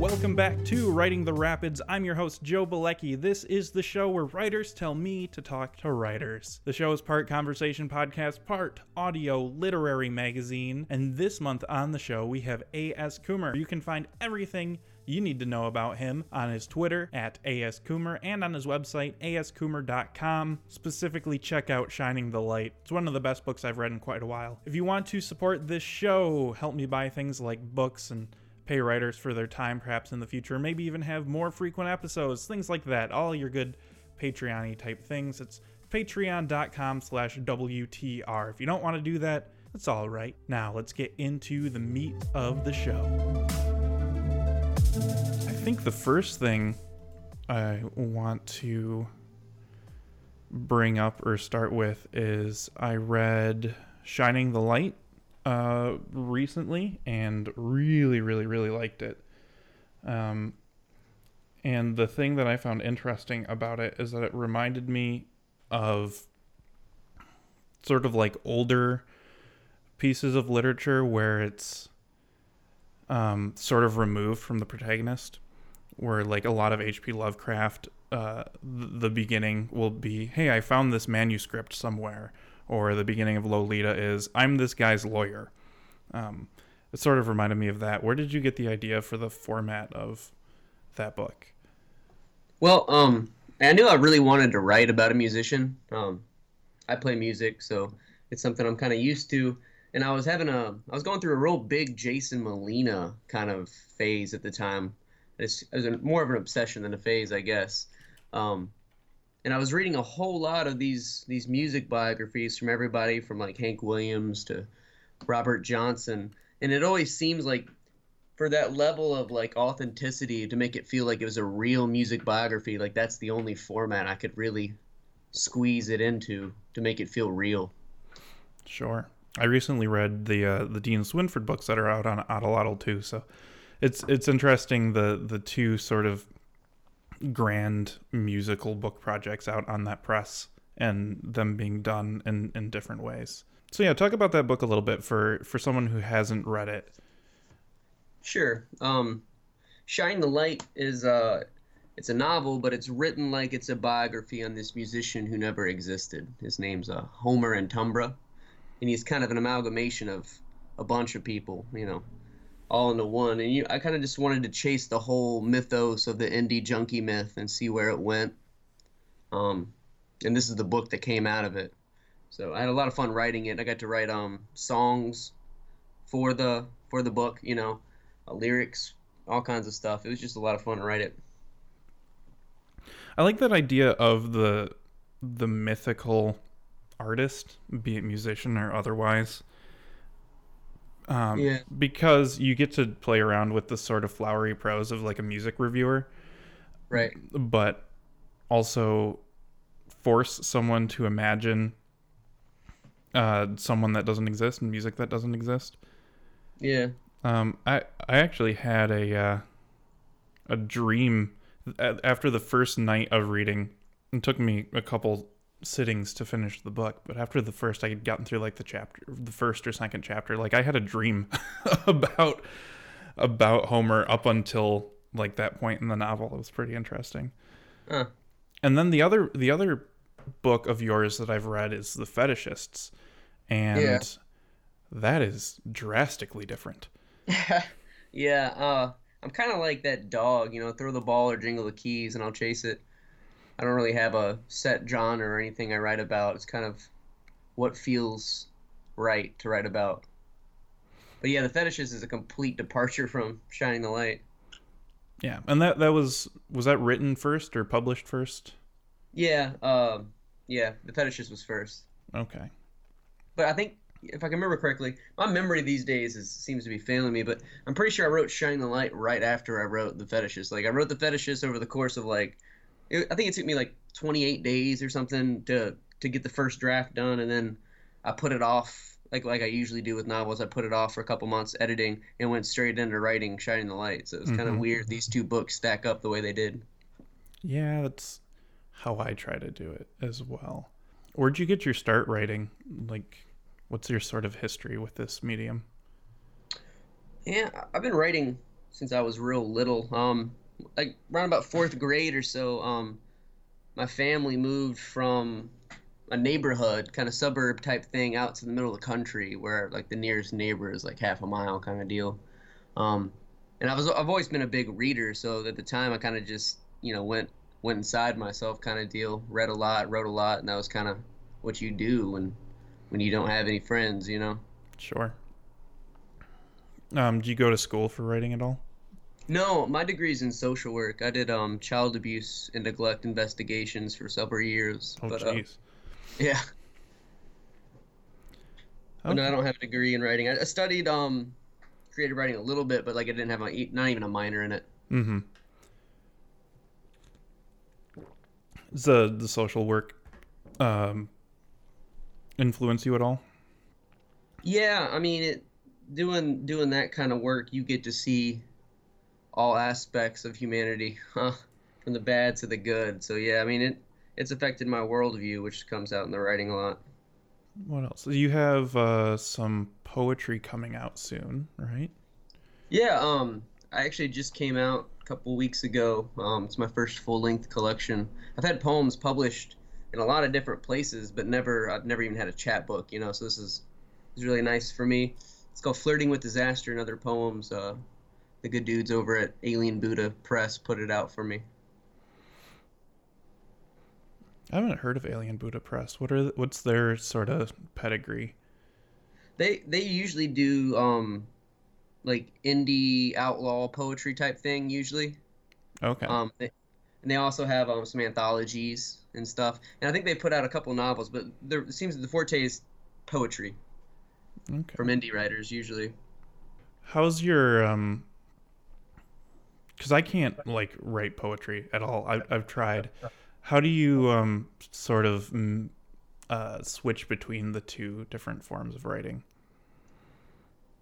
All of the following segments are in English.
Welcome back to Writing the Rapids. I'm your host, Joe Balecki. This is the show where writers tell me to talk to writers. The show is part conversation podcast, part audio literary magazine, and this month on the show we have A.S. Coomer. You can find everything you need to know about him on his Twitter at ASCoomer and on his website, ascoomer.com. Specifically, check out Shining the Light. It's one of the best books I've read in quite a while. If you want to support this show, help me buy things like books and pay writers for their time perhaps in the future, maybe even have more frequent episodes, things like that. All your good Patreon type things. It's patreon.com slash WTR. If you don't want to do that, that's all right. Now let's get into the meat of the show. I think the first thing I want to bring up or start with is I read Shining the Light uh, recently and really, really, really liked it. Um, and the thing that I found interesting about it is that it reminded me of sort of like older pieces of literature where it's um, sort of removed from the protagonist, where like a lot of H.P. Lovecraft, uh, the beginning will be, "Hey, I found this manuscript somewhere," or the beginning of Lolita is, "I'm this guy's lawyer." Um, it sort of reminded me of that. Where did you get the idea for the format of that book? Well, um, I knew I really wanted to write about a musician. Um, I play music, so it's something I'm kind of used to and I was having a I was going through a real big Jason Molina kind of phase at the time. It's, it was a, more of an obsession than a phase, I guess. Um, and I was reading a whole lot of these these music biographies from everybody from like Hank Williams to Robert Johnson, and it always seems like for that level of like authenticity to make it feel like it was a real music biography, like that's the only format I could really squeeze it into to make it feel real. Sure. I recently read the uh, the Dean Swinford books that are out on Atlatl too, so it's it's interesting the the two sort of grand musical book projects out on that press and them being done in in different ways. So yeah, talk about that book a little bit for for someone who hasn't read it. Sure. Um, Shine the Light is uh it's a novel, but it's written like it's a biography on this musician who never existed. His name's uh, Homer Entumbra and he's kind of an amalgamation of a bunch of people, you know, all into one. And you, I kind of just wanted to chase the whole mythos of the indie junkie myth and see where it went. Um, and this is the book that came out of it. So I had a lot of fun writing it. I got to write um songs for the for the book, you know, uh, lyrics, all kinds of stuff. It was just a lot of fun to write it. I like that idea of the the mythical artist, be it musician or otherwise. Um, yeah. Because you get to play around with the sort of flowery prose of like a music reviewer. Right. But also force someone to imagine uh, someone that doesn't exist and music that doesn't exist. Yeah. Um, I I actually had a uh, a dream after the first night of reading. It took me a couple sittings to finish the book, but after the first, I had gotten through like the chapter, the first or second chapter. Like I had a dream about about Homer up until like that point in the novel. It was pretty interesting. And then the other the other book of yours that I've read is The Fetishists, and yeah. that is drastically different. yeah, uh, I'm kind of like that dog, you know, throw the ball or jingle the keys, and I'll chase it. I don't really have a set genre or anything I write about. It's kind of what feels right to write about. But yeah, the Fetishists is a complete departure from Shining the Light. Yeah, and that that was was that written first or published first? Yeah, uh, yeah, the Fetishists was first. Okay. But I think if I can remember correctly, my memory these days is seems to be failing me. But I'm pretty sure I wrote Shining the Light right after I wrote the Fetishists. Like I wrote the Fetishists over the course of like it, I think it took me like 28 days or something to to get the first draft done, and then I put it off like like I usually do with novels. I put it off for a couple months editing and went straight into writing Shining the Light. So it's mm-hmm. kind of weird these two books stack up the way they did. Yeah, that's how I try to do it as well. Where'd you get your start writing? Like, what's your sort of history with this medium? Yeah, I've been writing since I was real little. Um, like around about fourth grade or so, um, my family moved from a neighborhood, kind of suburb type thing, out to the middle of the country, where like the nearest neighbor is like half a mile kind of deal. Um, and I was I've always been a big reader, so at the time I kind of just you know went went inside myself kind of deal, read a lot, wrote a lot, and that was kind of what you do when when you don't have any friends, you know. Sure. Um, do you go to school for writing at all? No, my degree's in social work. I did um child abuse and neglect investigations for several years. Oh, but, uh, jeez. yeah. But no, I don't have a degree in writing. I, I studied um creative writing a little bit, but like I didn't have a, not even a minor in it. Mm-hmm. Does the the social work um influence you at all? Yeah, I mean, it doing doing that kind of work, you get to see all aspects of humanity, huh? From the bad to the good. So yeah, I mean, it it's affected my worldview, which comes out in the writing a lot. What else? You have uh, some poetry coming out soon, right? Yeah, um, I actually just came out a couple weeks ago. Um, it's my first full length collection. I've had poems published in a lot of different places, but never I've never even had a chapbook, you know. So this is is really nice for me. It's called Flirting with Disaster and Other Poems. Uh, the good dudes over at Alien Buddha Press put it out for me. I haven't heard of Alien Buddha Press. What are th- what's their sort of pedigree? They they usually do um like indie outlaw poetry type thing usually. Okay. Um, they, and they also have um, some anthologies and stuff. And I think they put out a couple novels, but there it seems the forte is poetry okay. from indie writers usually. How's your um? Because I can't like write poetry at all. I, I've tried. How do you um sort of uh, switch between the two different forms of writing?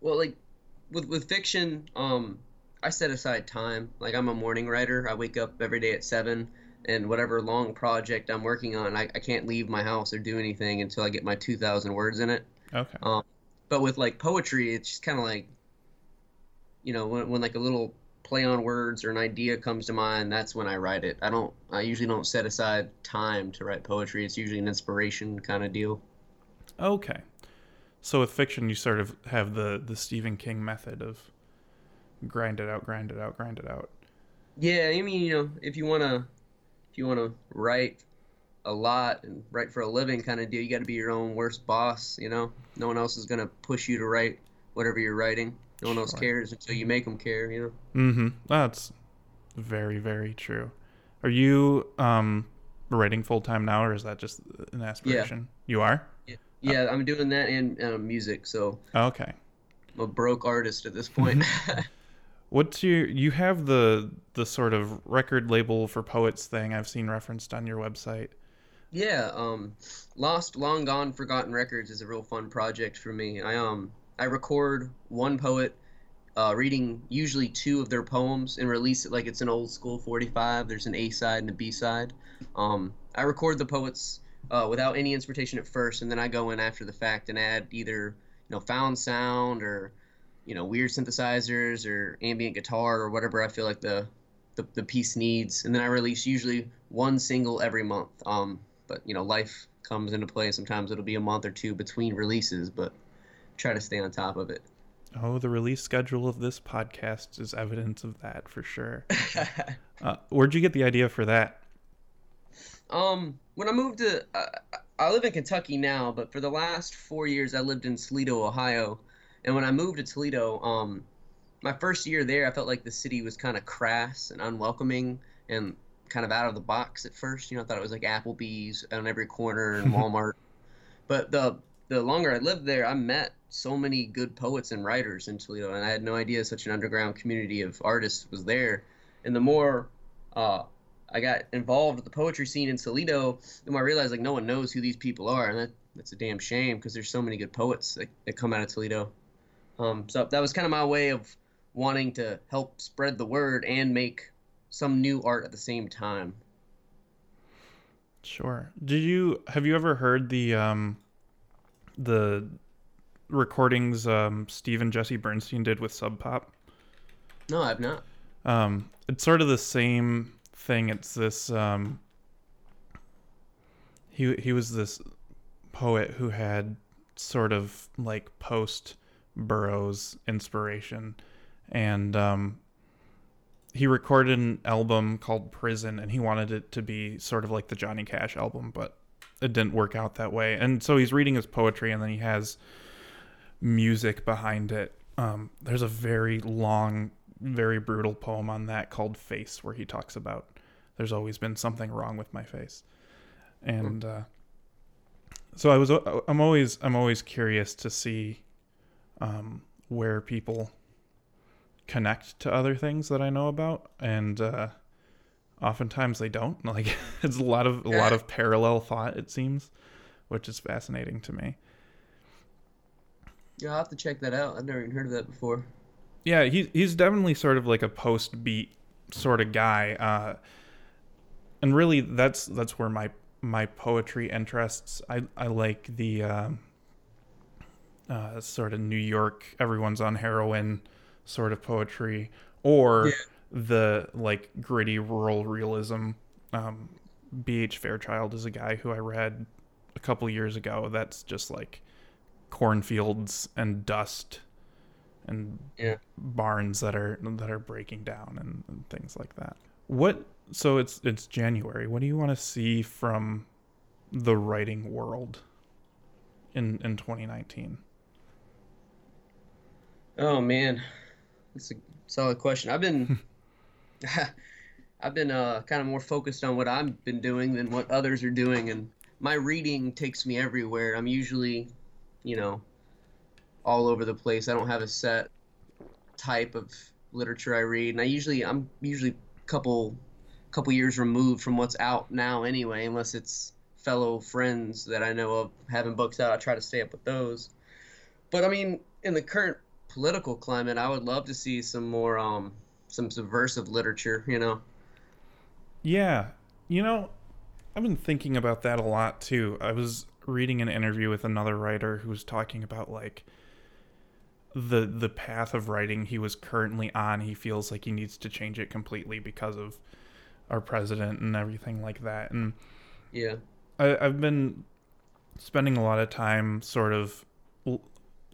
Well, like with with fiction, um, I set aside time. Like I'm a morning writer. I wake up every day at seven, and whatever long project I'm working on, I, I can't leave my house or do anything until I get my two thousand words in it. Okay. Um, but with like poetry, it's just kind of like, you know, when, when like a little play on words or an idea comes to mind, that's when I write it. I don't, I usually don't set aside time to write poetry. It's usually an inspiration kind of deal. Okay. So with fiction, you sort of have the the Stephen King method of grind it out, grind it out, grind it out. Yeah, I mean, you know, if you wanna, if you wanna write a lot and write for a living kind of deal, you got to be your own worst boss. You know, no one else is gonna push you to write whatever you're writing. No one else cares until you make them care. You know. Mm-hmm. That's very very true. Are you um writing full time now, or is that just an aspiration? Yeah. You are. Yeah, I'm doing that and uh, music, so Okay. I'm a broke artist at this point. What's your you have the the sort of record label for poets thing I've seen referenced on your website. yeah, um, Lost, Long Gone, Forgotten Records is a real fun project for me. I um I record one poet, uh, reading usually two of their poems and release it like it's an old school 45. There's an A side and a B side. Um, I record the poets uh, without any instrumentation at first, and then I go in after the fact and add either you know found sound or you know weird synthesizers or ambient guitar or whatever I feel like the the, the piece needs, and then I release usually one single every month. Um, but you know life comes into play. Sometimes it'll be a month or two between releases, but try to stay on top of it. Oh, the release schedule of this podcast is evidence of that for sure. Uh, where'd you get the idea for that? Um, when I moved to, uh, I live in Kentucky now, but for the last four years I lived in Toledo, Ohio. And when I moved to Toledo, um, my first year there, I felt like the city was kind of crass and unwelcoming and kind of out of the box at first. You know, I thought it was like Applebee's on every corner and Walmart. but the the longer I lived there, I met so many good poets and writers in Toledo, and I had no idea such an underground community of artists was there. And the more uh, I got involved with the poetry scene in Toledo, the more I realized like no one knows who these people are, and that that's a damn shame because there's so many good poets that, that come out of Toledo. Um, so that was kind of my way of wanting to help spread the word and make some new art at the same time. Sure. Did you have you ever heard the um the recordings um Steven Jesse Bernstein did with Sub Pop? No, I've not. Um, it's sort of the same thing. It's this. Um, he he was this poet who had sort of like post Burroughs inspiration, and um, he recorded an album called Prison, and he wanted it to be sort of like the Johnny Cash album, but it didn't work out that way. And so he's reading his poetry, and then he has music behind it. Um, there's a very long, very brutal poem on that called Face, where he talks about there's always been something wrong with my face, and uh, so I was I'm always I'm always curious to see um, where people connect to other things that I know about, and uh, oftentimes they don't. Like it's a lot of a lot of parallel thought. It seems, which is fascinating to me. Yeah, I'll have to check that out. I've never even heard of that before. Yeah, he's he's definitely sort of like a post beat sort of guy, uh, and really that's that's where my my poetry interests. I I like the uh, uh, sort of New York, everyone's on heroin sort of poetry, or yeah. the like gritty rural realism. Um, B.H. Fairchild is a guy who I read a couple years ago. That's just like cornfields and dust and yeah. barns that are that are breaking down and, and things like that. What so it's it's January. What do you want to see from the writing world in in 2019? Oh man, that's a solid question. I've been I've been uh, kind of more focused on what I've been doing than what others are doing, and my reading takes me everywhere. I'm usually, you know, all over the place. I don't have a set type of literature I read, and I usually I'm usually a couple couple years removed from what's out now anyway, unless it's fellow friends that I know of having books out. I try to stay up with those. But I mean, in the current political climate, I would love to see some more um some subversive literature, you know. Yeah. You know, I've been thinking about that a lot too. I was reading an interview with another writer who was talking about like the the path of writing he was currently on. He feels like he needs to change it completely because of our president and everything like that. And yeah, I, I've been spending a lot of time sort of l-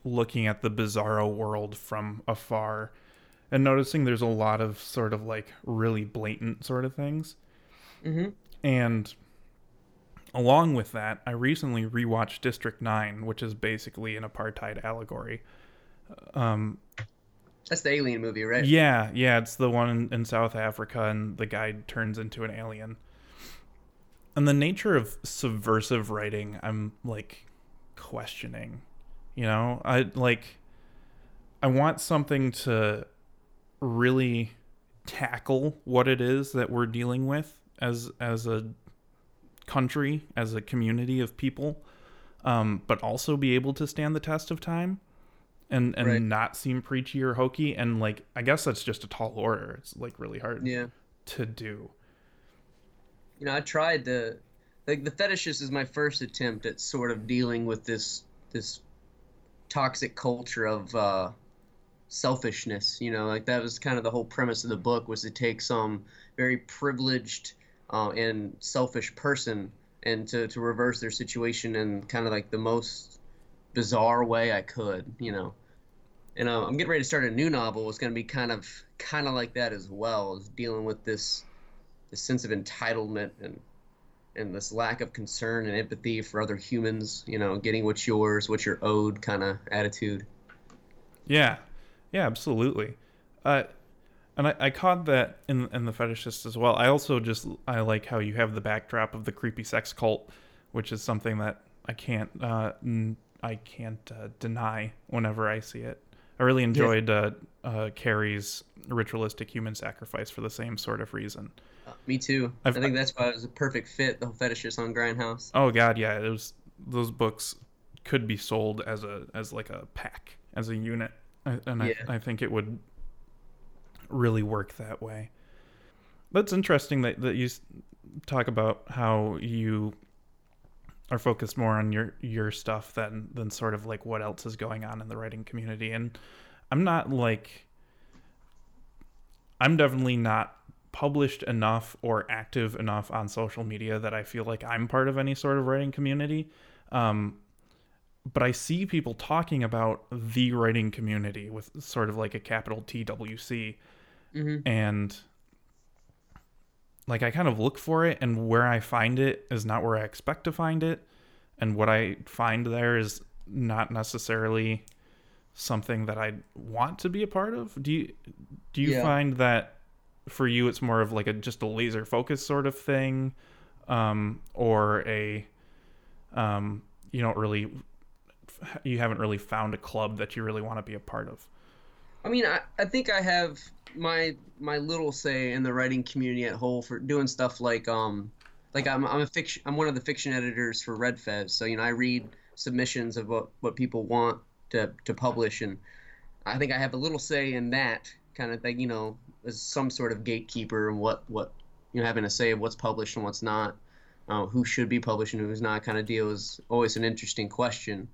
looking at the bizarro world from afar and noticing there's a lot of sort of like really blatant sort of things. Mm-hmm. And along with that, I recently rewatched District 9, which is basically an apartheid allegory. Um, that's the alien movie, right? Yeah, yeah, it's the one in, in South Africa, and the guy turns into an alien. And the nature of subversive writing, I'm like questioning. You know, I like, I want something to really tackle what it is that we're dealing with as as a country, as a community of people, um, but also be able to stand the test of time and and right. not seem preachy or hokey. And like i guess that's just a tall order. It's like really hard yeah. to do. You know i tried to like the Fetishists is my first attempt at sort of dealing with this this toxic culture of uh selfishness you know? Like that was kind of the whole premise of the book was to take some very privileged uh, and selfish person and to, to reverse their situation in kind of like the most bizarre way I could, you know. And uh, I'm getting ready to start a new novel. It's going to be kind of kind of like that as well, is dealing with this this sense of entitlement and and this lack of concern and empathy for other humans. You know, getting what's yours, what you're owed, kind of attitude. Yeah, yeah, absolutely. Uh, and I, I caught that in in the fetishist as well. I also just I like how you have the backdrop of the creepy sex cult, which is something that I can't uh, n- I can't uh, deny whenever I see it. I really enjoyed yeah. uh, uh, Carrie's ritualistic human sacrifice for the same sort of reason. Uh, me too. I've, i think that's why it was a perfect fit. The whole fetishist on Grindhouse. Oh God, yeah. It was those books could be sold as a as like a pack as a unit, I, and yeah. I, I think it would really work that way. That's interesting that that you talk about how you are focused more on your your stuff than than sort of like what else is going on in the writing community and i'm not like I'm definitely not published enough or active enough on social media that I feel like I'm part of any sort of writing community. Um, but I see people talking about the writing community with sort of like a capital TWC. Mm-hmm. And like I kind of look for it, and where I find it is not where I expect to find it. And what I find there is not necessarily something that I want to be a part of. Do you do you Yeah. find that for you it's more of like a just a laser focus sort of thing, um, or a um, you don't really you haven't really found a club that you really want to be a part of. I mean, I, I think I have my my little say in the writing community at whole for doing stuff like um like I'm I'm a fiction I'm one of the fiction editors for Red Fez, so you know I read submissions of what what people want to to publish, and I think I have a little say in that kind of thing, you know, as some sort of gatekeeper and what what you know having a say of what's published and what's not, uh, who should be published and who's not, kind of deal is always an interesting question.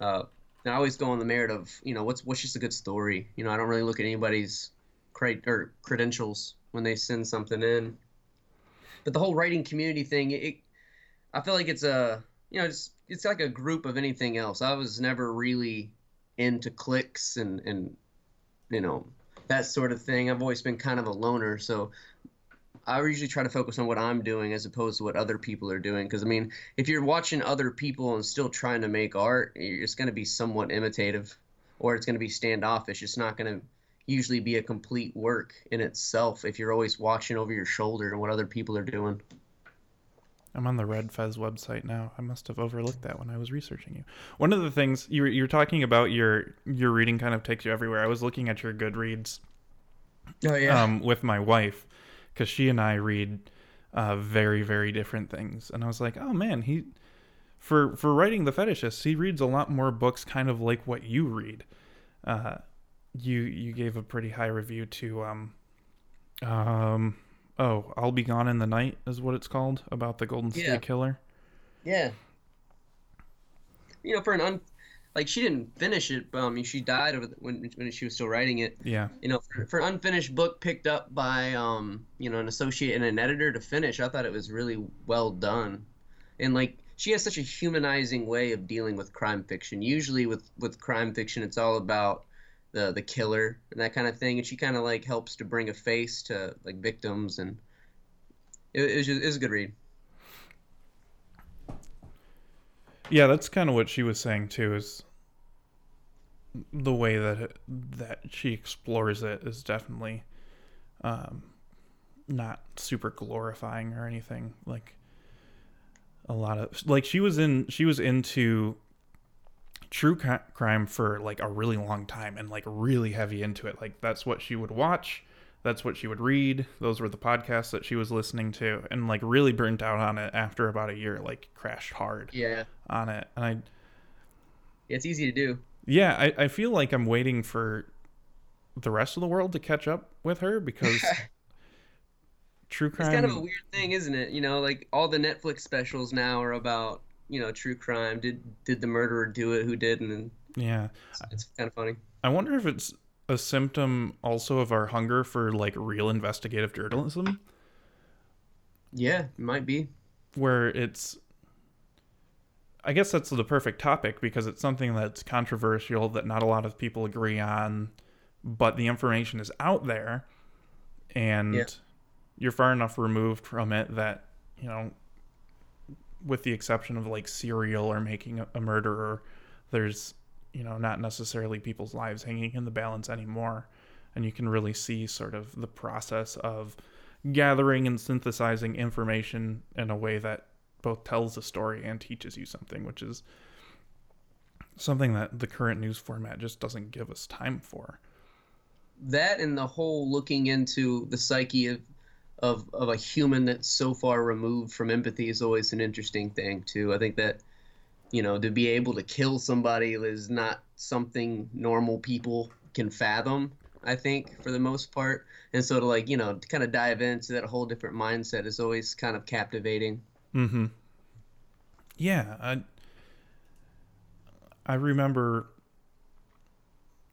Uh, I always go on the merit of you know what's what's just a good story. You know, I don't really look at anybody's cred or credentials when they send something in. But the whole writing community thing, it, I feel like it's a you know it's it's like a group of anything else. I was never really into clicks and and you know that sort of thing. I've always been kind of a loner, so I usually try to focus on what I'm doing as opposed to what other people are doing. Because I mean, if you're watching other people and still trying to make art, you're just going to be somewhat imitative, or it's going to be standoffish. It's not going to usually be a complete work in itself if you're always watching over your shoulder and what other people are doing. I'm on the Red Fez website now. I must have overlooked that when I was researching you. One of the things you were, you're talking about your your reading kind of takes you everywhere. I was looking at your Goodreads Oh yeah. um, with my wife because she and I read uh, very very different things, and I was like, oh man, he for for writing the fetishist, he reads a lot more books, kind of like what you read. Uh, you you gave a pretty high review to um um oh I'll be gone in the night is what it's called about the Golden State Yeah. Killer. Yeah. You know, for an un, like she didn't finish it. But um, she died the, when when she was still writing it. Yeah, You know, for, for an unfinished book picked up by um, you know, an associate and an editor to finish, I thought it was really well done, and like she has such a humanizing way of dealing with crime fiction. Usually with with crime fiction, it's all about the the killer and that kind of thing, and she kind of like helps to bring a face to like victims, and it, it was just, it was a good read. yeah, that's kind of what she was saying too. Is the way that it, that she explores it is definitely um, not super glorifying or anything. Like a lot of like she was in she was into true crime for like a really long time and like really heavy into it. Like that's what she would watch. That's what she would read. Those were the podcasts that she was listening to, and like really burnt out on it after about a year. Like crashed hard Yeah, on it, and I it's easy to do. Yeah, I, I feel like I'm waiting for the rest of the world to catch up with her because true crime. It's kind of a weird thing, isn't it? You know, like all the Netflix specials now are about you know true crime. Did did the murderer do it? Who did? And yeah, it's, it's kind of funny. I wonder if it's a symptom also of our hunger for like real investigative journalism, Yeah, it might be. where it's. I guess that's the perfect topic because it's something that's controversial that not a lot of people agree on, but the information is out there, and Yeah. you're far enough removed from it that you know with the exception of like serial or making a, a murderer there's you know not necessarily people's lives hanging in the balance anymore and you can really see sort of the process of gathering and synthesizing information in a way that both tells a story and teaches you something which is something that the current news format just doesn't give us time for That and the whole looking into the psyche of of of a human that's so far removed from empathy is always an interesting thing too. I think that you know to be able to kill somebody is not something normal people can fathom. I think for the most part, and so to like you know to kind of dive into that whole different mindset is always kind of captivating. Mm-hmm. Yeah, I I remember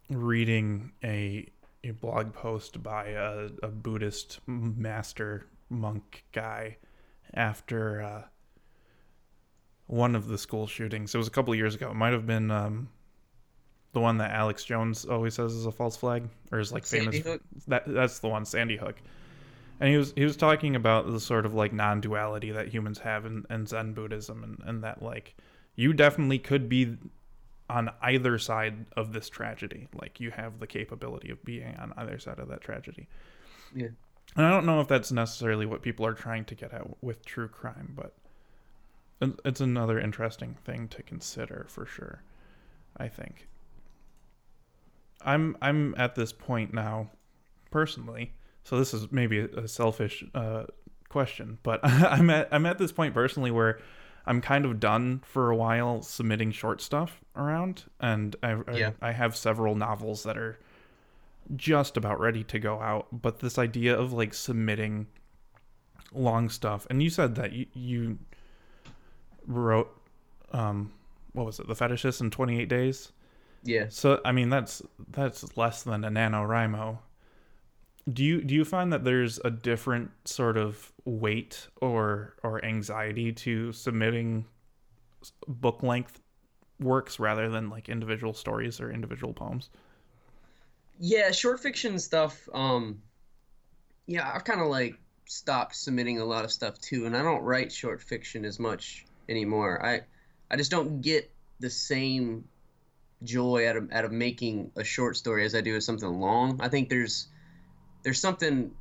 reading a a blog post by a, a Buddhist master monk guy after uh, one of the school shootings. It was a couple of years ago. It might have been um, the one that Alex Jones always says is a false flag, or is like Sandy famous. Hook? That that's the one, Sandy Hook. And he was he was talking about the sort of like non-duality that humans have in, in Zen Buddhism, and, and that like you definitely could be on either side of this tragedy. Like you have the capability of being on either side of that tragedy. Yeah. And I don't know if that's necessarily what people are trying to get at with true crime, but it's another interesting thing to consider for sure. I think. I'm I'm at this point now, personally. So this is maybe a, selfish uh, question, but I'm at I'm at this point personally where I'm kind of done for a while submitting short stuff around, and I I, Yeah. I have several novels that are just about ready to go out. But this idea of like submitting long stuff, and you said that you, you wrote, um, what was it, the fetishist in 28 days. Yeah. So I mean that's that's less than a NaNoWriMo. Do you do you find that there's a different sort of weight or or anxiety to submitting book length works rather than like individual stories or individual poems? Yeah, short fiction stuff. Um, yeah, I've kind of like stopped submitting a lot of stuff too, and I don't write short fiction as much anymore. I, I just don't get the same joy out of out of making a short story as I do as something long. I think there's there's something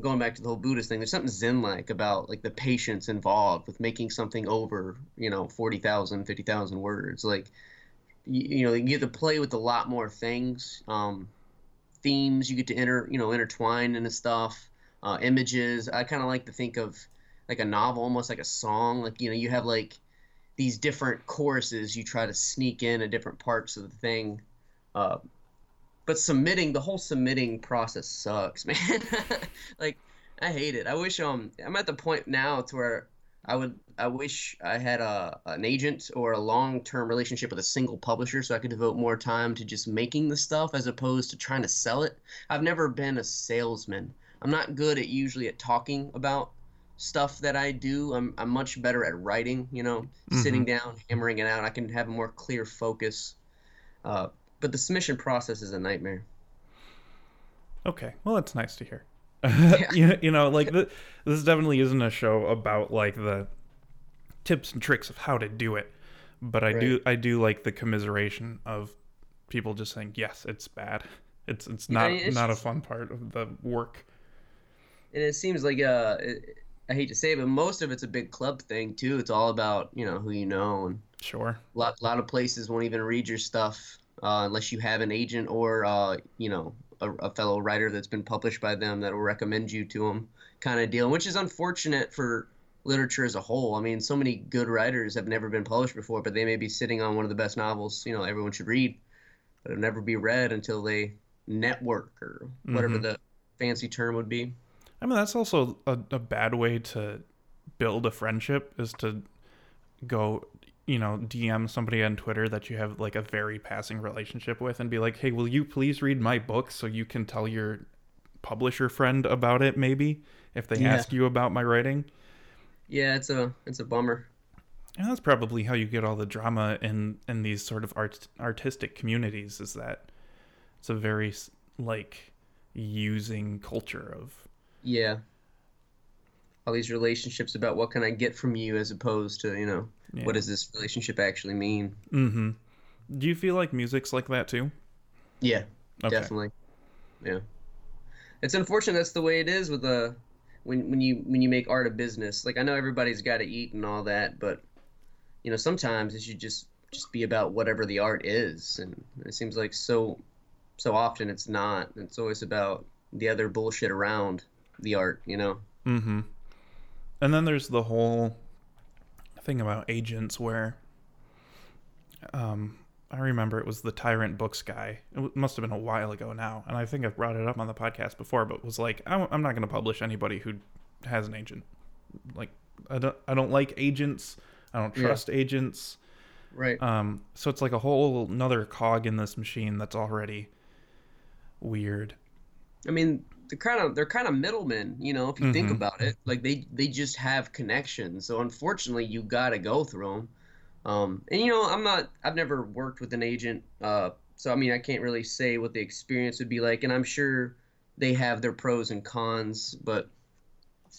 going back to the whole Buddhist thing. There's something Zen-like about like the patience involved with making something over, you know, 40,000, 50,000 words. Like, you, you know, you get to play with a lot more things. Um, themes you get to inter you know intertwine into stuff uh, images i kind of like to think of like a novel almost like a song like you know you have like these different choruses you try to sneak in at different parts of the thing uh, but submitting the whole submitting process sucks man. Like i hate it. I wish um i'm at the point now to where i would i wish i had a an agent or a long-term relationship with a single publisher so i could devote more time to just making the stuff as opposed to trying to sell it. I've never been a salesman. I'm not good at usually at talking about stuff that i do. I'm, I'm much better at writing you know sitting down hammering it out. I can have a more clear focus uh, but the submission process is a nightmare Okay, well, that's nice to hear. you, you know, like th- this definitely isn't a show about like the tips and tricks of how to do it, but I do I do like the commiseration of people just saying yes, it's bad. It's it's Yeah, not it's not a fun part of the work. and it seems like uh it, i hate to say it but most of it's a big club thing too it's all about you know who you know and Sure. a lot, lot of places won't even read your stuff uh, unless you have an agent or uh, you know a, a fellow writer that's been published by them that will recommend you to them kind of deal which is unfortunate for literature as a whole i mean so many good writers have never been published before but they may be sitting on one of the best novels you know everyone should read but it'll never be read until they network or whatever Mhm. the fancy term would be I mean, that's also a, a bad way to build a friendship is to go, you know, DM somebody on Twitter that you have like a very passing relationship with and be like, hey, will you please read my book so you can tell your publisher friend about it, maybe, if they Yeah. ask you about my writing? yeah it's a it's a bummer And that's probably how you get all the drama in in these sort of art artistic communities is that it's a very like using culture of Yeah. All these relationships about what can I get from you as opposed to, you know, yeah. what does this relationship actually mean? Mm-hmm. Do you feel like music's like that too? Yeah, Okay. definitely. Yeah. It's unfortunate that's the way it is with the when when you when you make art a business. Like I know everybody's got to eat and all that, but you know, sometimes it should just just be about whatever the art is and it seems like so so often it's not. It's always about the other bullshit around the art, you know. Mm-hmm. And then there's the whole thing about agents where um I remember it was the Tyrant Books guy. It must have been a while ago now, and I think I've brought it up on the podcast before, but was like, I'm I'm not going to publish anybody who has an agent. Like, I don't I don't like agents. I don't Yeah. trust agents. Right. Um, so it's like a whole another cog in this machine that's already weird. I mean, they're kind of they're kind of middlemen, you know, if you think Mhm. about it. Like they they just have connections. So unfortunately, you got to go through them. Um, and you know, I'm not I've never worked with an agent, uh, so I mean, I can't really say what the experience would be like, and I'm sure they have their pros and cons, but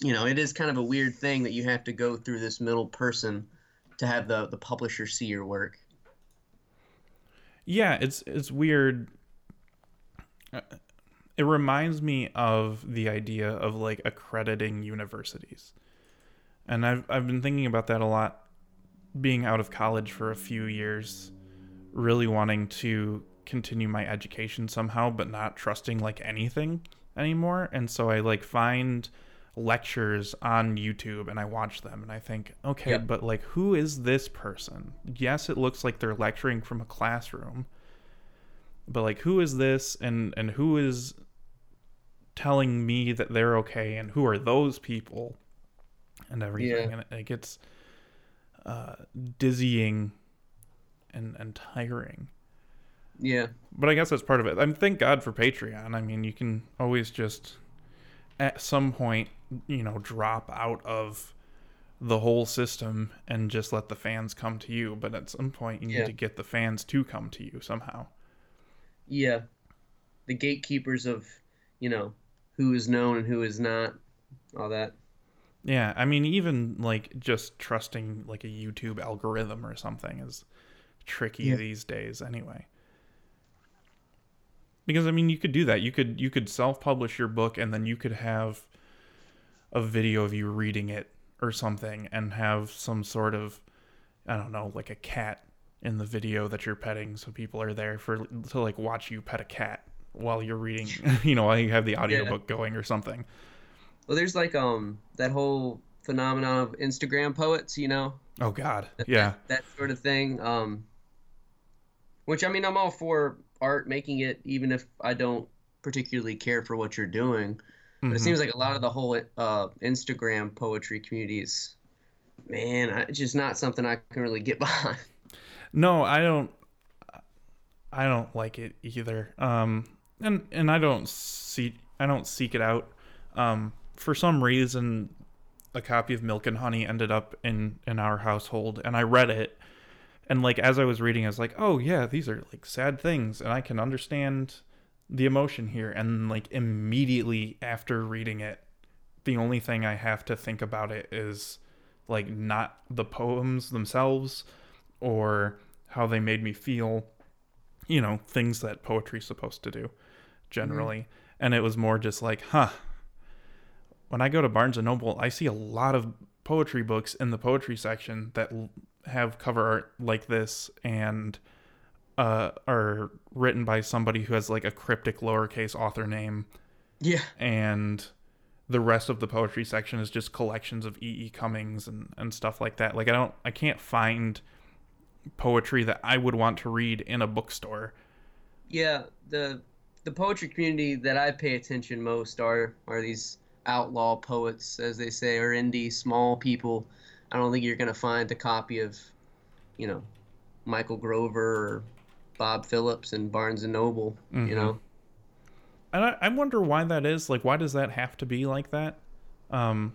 you know, it is kind of a weird thing that you have to go through this middle person to have the the publisher see your work. Yeah, it's it's weird. It reminds me of the idea of like accrediting universities. And I've I've been thinking about that a lot being out of college for a few years, really wanting to continue my education somehow but not trusting like anything anymore. And so I like find lectures on YouTube and I watch them and I think, okay, Yep. but like who is this person? Yes, it looks like they're lecturing from a classroom. But like who is this and and who is telling me that they're okay and who are those people and everything Yeah. and it, it gets uh dizzying and and tiring. Yeah. But I guess that's part of it. I mean, thank God for Patreon. I mean, you can always just at some point, you know, drop out of the whole system and just let the fans come to you. But at some point, you need Yeah. to get the fans to come to you somehow. Yeah. The gatekeepers of, you know, who is known and who is not, all that. Yeah, I mean, even like just trusting like a YouTube algorithm or something is tricky Yeah. these days, anyway. Because I mean, you could do that. You could you could self-publish your book, and then you could have a video of you reading it or something, and have some sort of I don't know, like a cat in the video that you're petting, so people are there for to like watch you pet a cat while you're reading. you know, while you have the audiobook going or something. Well, there's like um that whole phenomenon of Instagram poets, you know, Oh God, that, yeah. that, that sort of thing. Um, which I mean, I'm all for art, making it, even if I don't particularly care for what you're doing. But it Mhm. seems like a lot of the whole uh, Instagram poetry communities, man, I- it's just not something I can really get behind. No, I don't. I don't like it either. Um, and and I don't see I don't seek it out. Um, for some reason, a copy of Milk and Honey ended up in in our household, and I read it. And like as I was reading, I was like, "Oh yeah, these are like sad things, and I can understand the emotion here." And like immediately after reading it, the only thing I have to think about it is like not the poems themselves or how they made me feel you know things that poetry's supposed to do generally and it was more just like huh when i go to barnes and noble i see a lot of poetry books in the poetry section that have cover art like this and uh, are written by somebody who has like a cryptic lowercase author name Yeah. and the rest of the poetry section is just collections of E.E. Cummings and, and stuff like that. Like I don't I can't find poetry that I would want to read in a bookstore. Yeah, the the poetry community that I pay attention most are are these outlaw poets, as they say, or indie small people. I don't think you're gonna find a copy of, you know, Michael Grover or Bob Phillips in Barnes and Noble. Mhm. You know, And I, I wonder why that is. Like why does that have to be like that? Um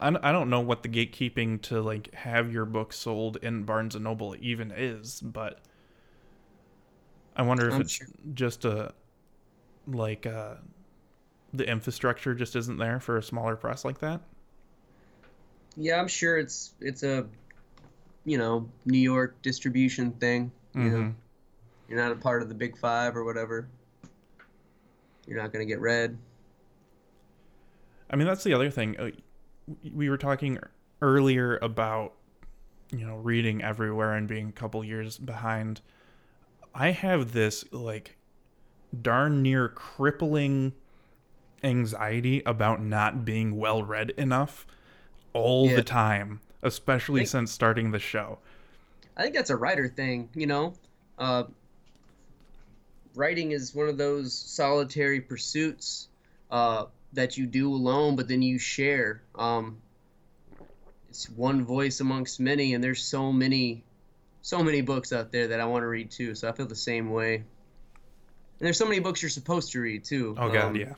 I, don't- I don't know what the gatekeeping to like have your book sold in Barnes and Noble even is, but I wonder if I'm it's sure- just a like uh the infrastructure just isn't there for a smaller press like that. yeah, I'm sure it's it's a, you know, New York distribution thing. You know, Mhm. you're not a part of the Big Five or whatever. You're not gonna get read. I mean, that's the other thing. Uh, we were talking earlier about, you know, reading everywhere and being a couple years behind. I have this, like, darn near crippling anxiety about not being well read enough all Yeah. the time, especially Think- since starting the show. I think that's a writer thing, you know. Uh, writing is one of those solitary pursuits uh, that you do alone, but then you share. Um, it's one voice amongst many, and there's so many, so many books out there that I want to read too. So I feel the same way. And there's so many books you're supposed to read too. Oh, God, Um, yeah.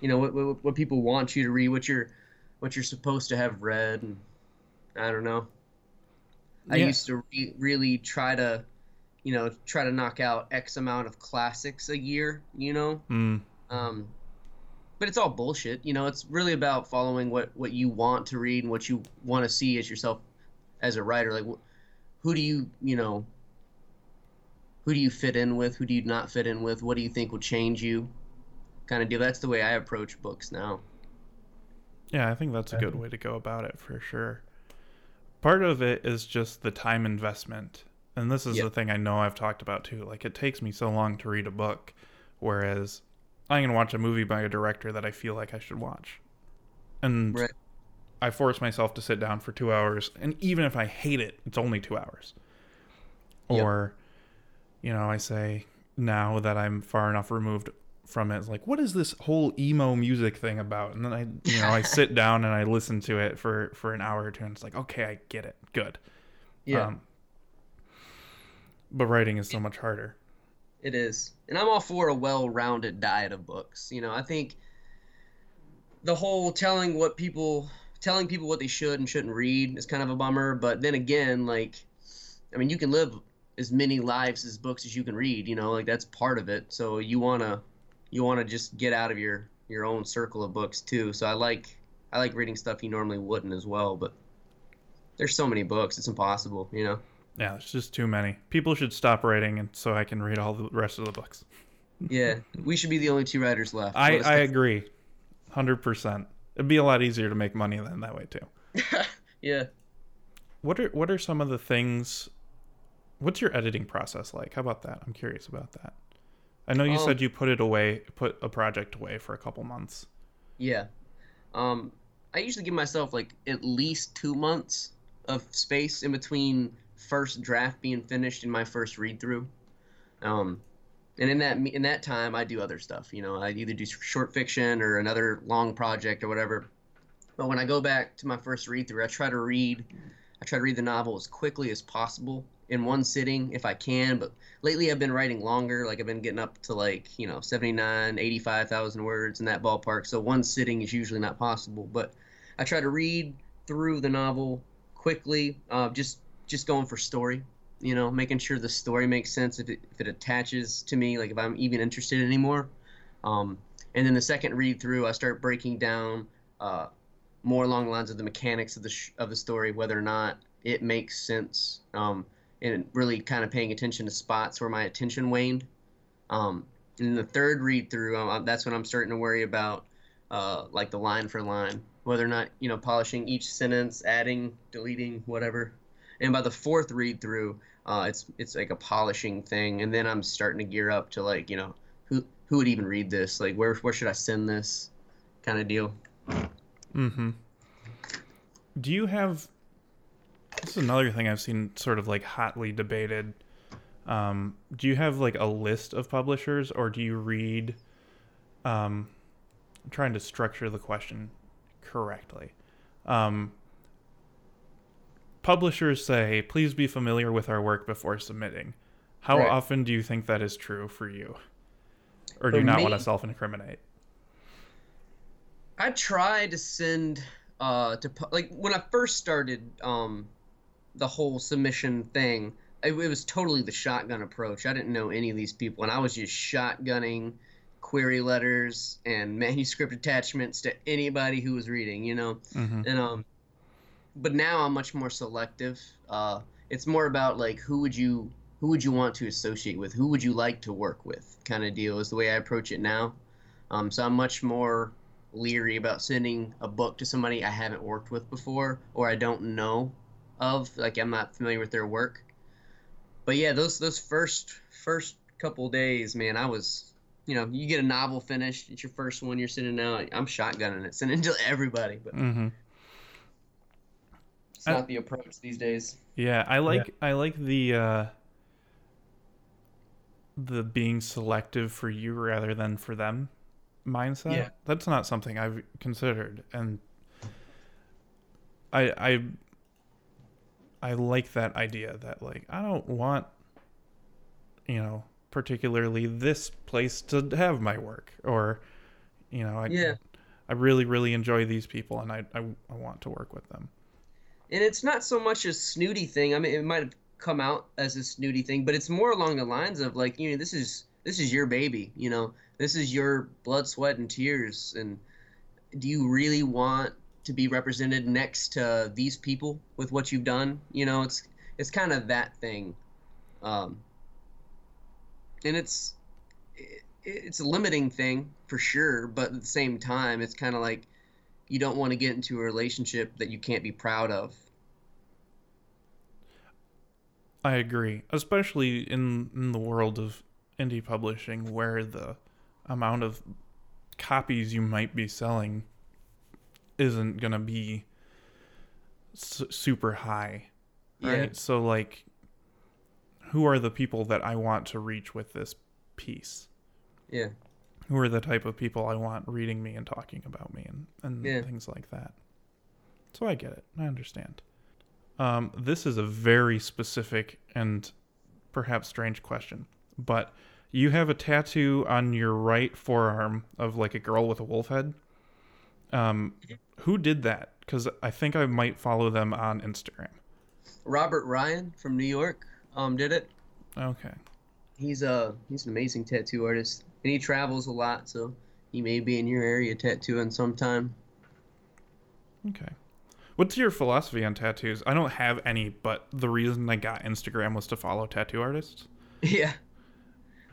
you know what, what what people want you to read, what you're what you're supposed to have read, and I don't know. I used to re- really try to, you know, try to knock out X amount of classics a year, you know. Mm, Um, but it's all bullshit. You know, it's really about following what what you want to read and what you want to see as yourself as a writer. Like, wh- who do you you know? Who do you fit in with? Who do you not fit in with? What do you think will change you? Kind of deal. That's the way I approach books now. yeah, I think that's a good way to go about it for sure. Part of it is just the time investment. And this is Yeah. the thing I know I've talked about too. Like it takes me so long to read a book, whereas I can watch a movie by a director that I feel like I should watch. And Right. I force myself to sit down for two hours, and even if I hate it, it's only two hours. Yep. You know, I say now that I'm far enough removed from it, it's like, what is this whole emo music thing about? And then I, you know, I sit down and I listen to it for for an hour or two, and it's like, okay, I get it, good. Yeah, Um, but writing is so much harder. it is, and I'm all for a well-rounded diet of books. You know, I think the whole telling what people telling people what they should and shouldn't read is kind of a bummer. But then again, like, I mean, you can live as many lives as books as you can read. You know, like that's part of it. So you wanna you wanna just get out of your your own circle of books too. So I like I like reading stuff you normally wouldn't as well. But there's so many books, it's impossible. You know. Yeah, it's just too many. People should stop writing, and so I can read all the rest of the books. Yeah, we should be the only two writers left. I, I agree, hundred percent. It'd be a lot easier to make money than that way too. yeah. What are what are some of the things? What's your editing process like? How about that? I'm curious about that. I know you Um, said you put it away, put a project away for a couple months. Yeah. Um, I usually give myself like at least two months of space in between first draft being finished and my first read through. Um, and in that in that time, I do other stuff. You know, I either do short fiction or another long project or whatever. But when I go back to my first read through, I try to read. I try to read the novel as quickly as possible in one sitting if I can. But lately, I've been writing longer. Like I've been getting up to like you know 79, 85,000 words in that ballpark. So one sitting is usually not possible. But I try to read through the novel quickly. Uh, just just going for story. You know, making sure the story makes sense if it if it attaches to me, like if I'm even interested anymore. Um, and then the second read through, I start breaking down uh, more along the lines of the mechanics of the sh- of the story, whether or not it makes sense, um, and really kind of paying attention to spots where my attention waned. Um, and the third read through, uh, that's when I'm starting to worry about uh, like the line for line, whether or not you know polishing each sentence, adding, deleting, whatever. And by the fourth read through, uh, it's it's like a polishing thing, and then I'm starting to gear up to like you know who who would even read this, like where where should I send this, kind of deal. Mm-hmm. Do you have? This is another thing I've seen sort of like hotly debated. Um, do you have like a list of publishers, or do you read? Um, I'm trying to structure the question correctly. Um, publishers say, "Please be familiar with our work before submitting." How Right. often do you think that is true for you, or do For you not me- want to self-incriminate? I tried to send uh to like when I first started um the whole submission thing. It, it was totally the shotgun approach. I didn't know any of these people, and I was just shotgunning query letters and manuscript attachments to anybody who was reading. You know, Mm-hmm. and um, but now I'm much more selective. Uh, it's more about like who would you who would you want to associate with, who would you like to work with, kind of deal is the way I approach it now. Um, so I'm much more leery about sending a book to somebody I haven't worked with before or I don't know of, like I'm not familiar with their work. But yeah, those those first first couple days, man, I was, you know, you get a novel finished, it's your first one, you're sending out, I'm shotgunning it, sending it to everybody, but Mm-hmm. it's I- not the approach these days. Yeah, I like I like the uh the being selective for you rather than for them mindset. Yeah. That's not something I've considered and I I I like that idea that like I don't want you know particularly this place to have my work or You know, I Yeah. I really really enjoy these people, and I I, I want to work with them. and it's not so much a snooty thing. I mean, it might have come out as a snooty thing, but it's more along the lines of like, you know, this is this is your baby. You know, this is your blood, sweat, and tears. And do you really want to be represented next to these people with what you've done? You know, it's it's kind of that thing, um, and it's it, it's a limiting thing for sure. But at the same time, it's kind of like you don't want to get into a relationship that you can't be proud of. I agree, especially in in the world of indie publishing, where the amount of copies you might be selling isn't gonna be su- super high, right? Yeah. So like, who are the people that I want to reach with this piece? Yeah. Who are the type of people I want reading me and talking about me and and Yeah. things like that? So I get it. I understand. Um, this is a very specific and perhaps strange question, but you have a tattoo on your right forearm of like a girl with a wolf head. Um, who did that? Because I think I might follow them on Instagram. Robert Ryan from New York um, did it. Okay. He's a he's an amazing tattoo artist, and he travels a lot, so he may be in your area tattooing sometime. Okay. What's your philosophy on tattoos? I don't have any, but the reason I got Instagram was to follow tattoo artists. Yeah.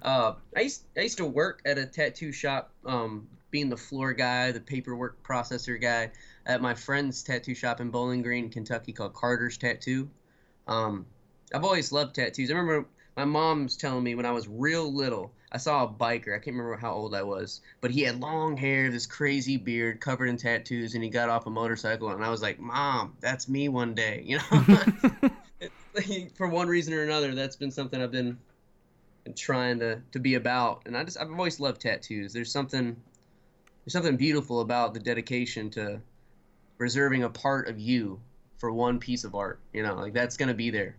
Uh, I used I used to work at a tattoo shop, um, being the floor guy, the paperwork processor guy at my friend's tattoo shop in Bowling Green, Kentucky, called Carter's Tattoo. Um, I've always loved tattoos. I remember my mom's telling me when I was real little, I saw a biker. I can't remember how old I was, but he had long hair, this crazy beard, covered in tattoos, and he got off a motorcycle. And I was like, "Mom, that's me one day," you know. For one reason or another, that's been something I've been trying to to be about. And I just I've always loved tattoos. There's something there's something beautiful about the dedication to reserving a part of you for one piece of art. You know, like that's gonna be there.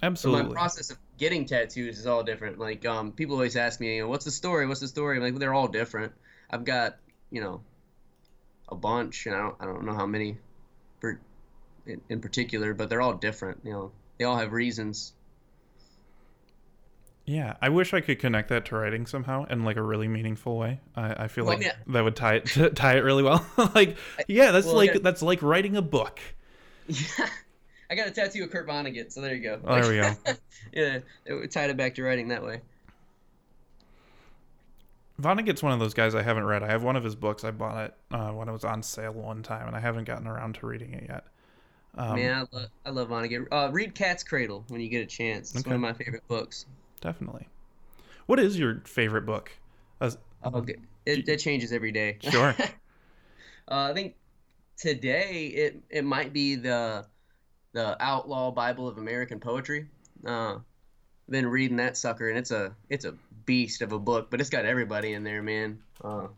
So Absolutely. my process of getting tattoos is all different. Like um, people always ask me, you know, what's the story? What's the story? I'm Like they're all different. I've got you know a bunch, and I don't I don't know how many, per, in, in particular, but they're all different. You know, they all have reasons. Yeah, I wish I could connect that to writing somehow in like a really meaningful way. I, I feel Well, like yeah. that would tie it tie it really well. like, yeah, that's well, like yeah. that's like writing a book. Yeah, I got a tattoo of Kurt Vonnegut, so there you go. Oh, there we go. yeah, it tied it back to writing that way. Vonnegut's one of those guys I haven't read. I have one of his books. I bought it uh, when it was on sale one time, and I haven't gotten around to reading it yet. Um, Man, I love, I love Vonnegut. Uh, read Cat's Cradle when you get a chance. It's one of my favorite books. Definitely. What is your favorite book? As- Okay, it, it changes every day. Sure. uh, I think today it it might be the the Outlaw Bible of American Poetry. Uh, been reading that sucker, and it's a it's a beast of a book, but it's got everybody in there, man. Uh,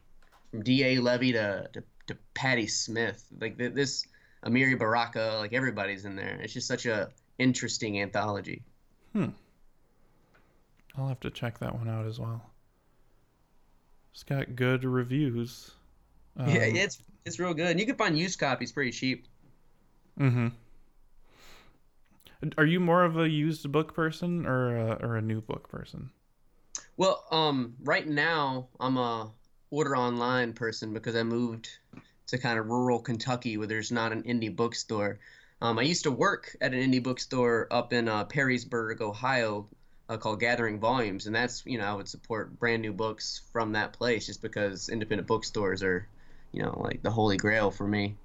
from D.A. Levy to, to to Patti Smith, like th- this Amiri Baraka, like everybody's in there. It's just such a interesting anthology. I'll have to check that one out as well. It's got good reviews. Um, yeah, it's it's real good, and you can find used copies pretty cheap. Mm-hmm. Are you more of a used book person or a, or a new book person? Well, um, right now I'm a order online person because I moved to kind of rural Kentucky where there's not an indie bookstore. Um, I used to work at an indie bookstore up in uh, Perrysburg, Ohio, uh, called Gathering Volumes, and that's you know I would support brand new books from that place just because independent bookstores are, you know, like the holy grail for me.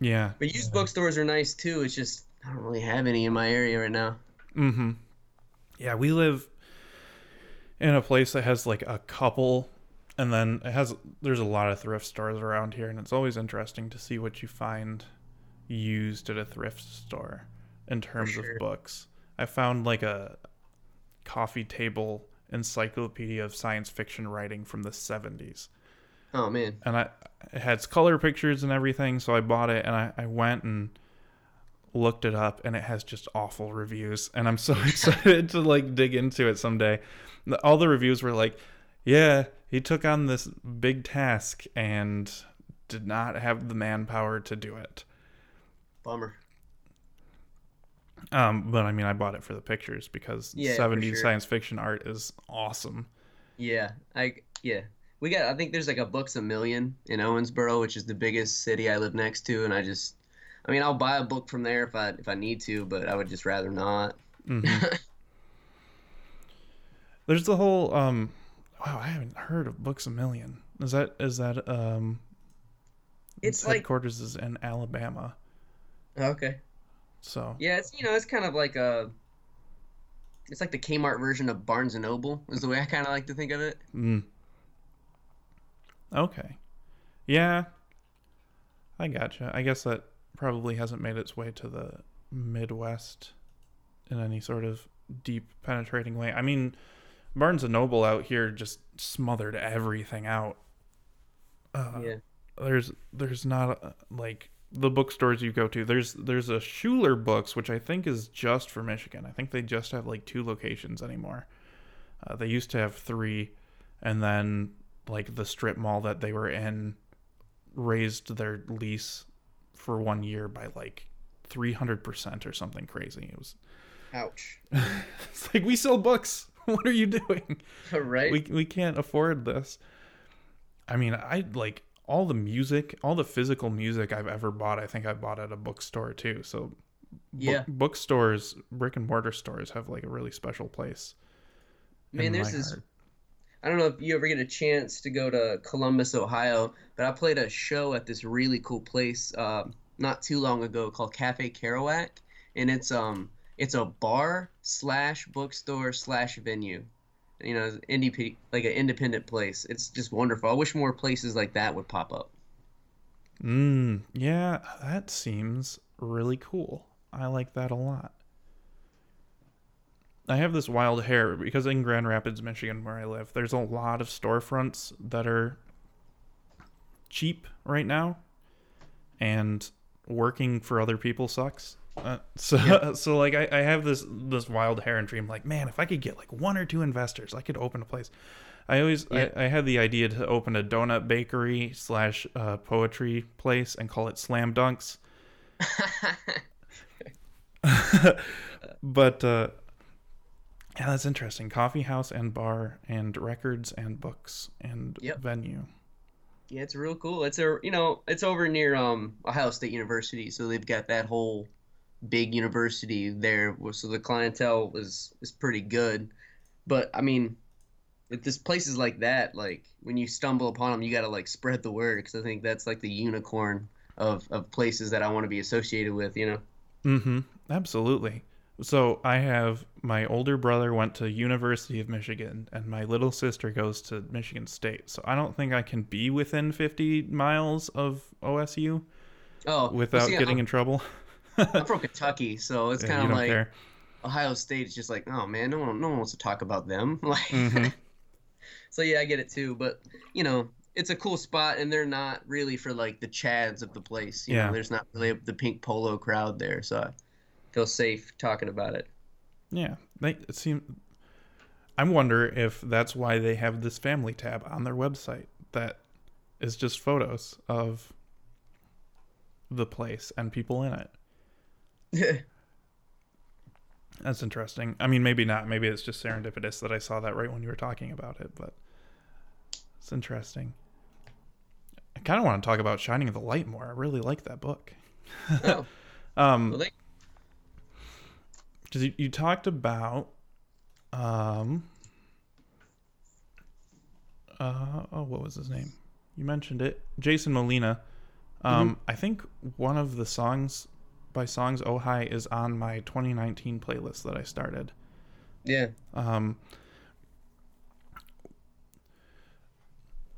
Yeah. But used bookstores are nice too. It's just I don't really have any in my area right now. Mm-hmm. Yeah, we live in a place that has like a couple and then it has there's a lot of thrift stores around here and it's always interesting to see what you find used at a thrift store in terms sure. of books. I found like a coffee table encyclopedia of science fiction writing from the 70s. Oh man. and I it had color pictures and everything, so I bought it and I, I went and looked it up and it has just awful reviews and I'm so excited to like dig into it someday. All the reviews were like Yeah, he took on this big task and did not have the manpower to do it. Bummer. Um, but I mean, I bought it for the pictures because Yeah, 70s sure. science fiction art is awesome. Yeah, I yeah. We got. I think there's like a Books a Million in Owensboro, which is the biggest city I live next to, and I just, I mean, I'll buy a book from there if I if I need to, but I would just rather not. Mhm. There's the whole um wow, I haven't heard of Books a Million. Is that is that um It's like headquarters is in Alabama. okay. So Yeah, it's you know it's kind of like a. It's like the Kmart version of Barnes and Noble is the way I kind of like to think of it. mm. Okay. Yeah. I gotcha. I guess that probably hasn't made its way to the Midwest in any sort of deep penetrating way. I mean, Barnes and Noble out here just smothered everything out. Uh, Yeah. there's there's not a, like the bookstores you go to there's there's a Schuler books which I think is just for Michigan. I think they just have like two locations anymore. Uh, they used to have three, and then like the strip mall that they were in raised their lease for one year by like three hundred percent or something crazy. It was Ouch. it's like we sell books. What are you doing? right. we we can't afford this. I mean, I like all the music, all the physical music I've ever bought. I think I bought at a bookstore too. So, Yeah. bookstores, brick and mortar stores have like a really special place. Man, there's this heart. I don't know if you ever get a chance to go to Columbus, Ohio, but I played a show at this really cool place uh, not too long ago called Cafe Kerouac, and it's um it's a bar slash bookstore slash venue, you know, indie like an independent place. It's just wonderful. I wish more places like that would pop up. Mm, yeah, that seems really cool. I like that a lot. I have this wild hair because in Grand Rapids, Michigan, where I live, there's a lot of storefronts that are cheap right now, and working for other people sucks. Uh, so, Yeah. so like I, I have this this wild hair and dream like, man, if I could get like one or two investors, I could open a place. I always Yeah. I, I had the idea to open a donut bakery slash uh, poetry place and call it Slam Dunks. but uh, yeah, that's interesting. Coffee house and bar and records and books and Yep. venue. Yeah, it's real cool. It's a you know it's over near um Ohio State University, so they've got that whole big university there, so the clientele is is pretty good. But I mean, if this places like that, like when you stumble upon them, you got to like spread the word because I think that's like the unicorn of of places that I want to be associated with. You know. Mm-hmm. Absolutely. So I have my older brother went to University of Michigan, and my little sister goes to Michigan State. So I don't think I can be within 50 miles of OSU Oh, without see, getting I'm, in trouble. I'm from Kentucky, so it's kind of like care. Ohio State is just like, oh man, no one, no one wants to talk about them. Like, Mhm. so yeah, I get it too. But you know, it's a cool spot, and they're not really for like the chads of the place. You Yeah. know, there's not really the pink polo crowd there, so I feel safe talking about it. Yeah, they it seem. I wonder if that's why they have this family tab on their website that is just photos of the place and people in it. That's interesting. I mean, maybe not. Maybe it's just serendipitous that I saw that right when you were talking about it, but it's interesting. I kind of want to talk about Shining of the Light more. I really like that book. oh, Um, well, because you, you talked about um uh oh what was his name you mentioned it jason molina um i think one of the songs by songs oh hi is on my 2019 playlist that i started. Yeah, um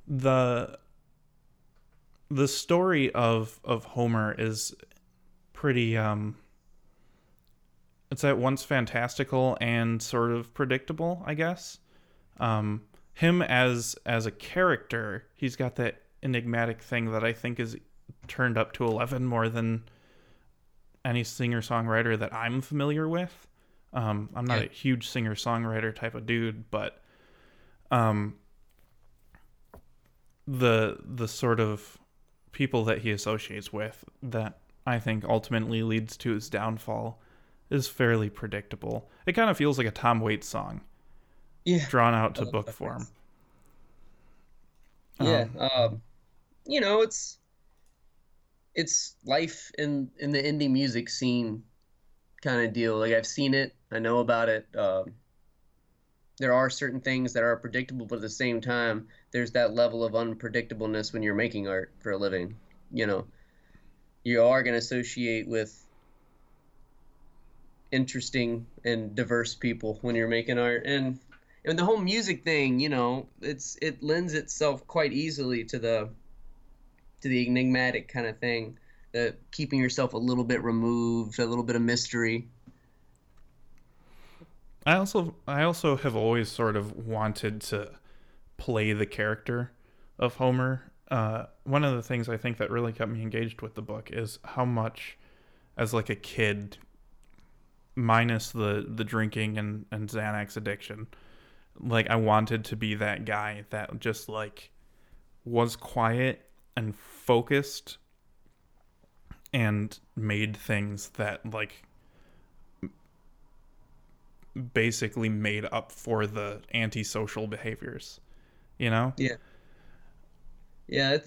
the the story of of homer is pretty um it's at once fantastical and sort of predictable i guess. Um him as as a character he's got that enigmatic thing that i think is turned up to 11 more than any singer songwriter that i'm familiar with um i'm not Yeah. a huge singer songwriter type of dude but um the the sort of people that he associates with that I think ultimately leads to his downfall is fairly predictable. It kind of feels like a Tom Waits song. Yeah. Drawn out to book form. Yeah. Um, um, you know, it's it's life in in the indie music scene kind of deal. Like I've seen it, I know about it. Um, there are certain things that are predictable, but at the same time, there's that level of unpredictableness when you're making art for a living. You know, you are going to associate with interesting and diverse people when you're making art, and and the whole music thing. You know, it's it lends itself quite easily to the to the enigmatic kind of thing, the keeping yourself a little bit removed, a little bit of mystery. I also I also have always sort of wanted to play the character of Homer. Uh, one of the things I think that really kept me engaged with the book is how much, as like a kid, minus the the drinking and and Xanax addiction, like I wanted to be that guy that just like was quiet and focused and made things that like basically made up for the antisocial behaviors you know? Yeah. Yeah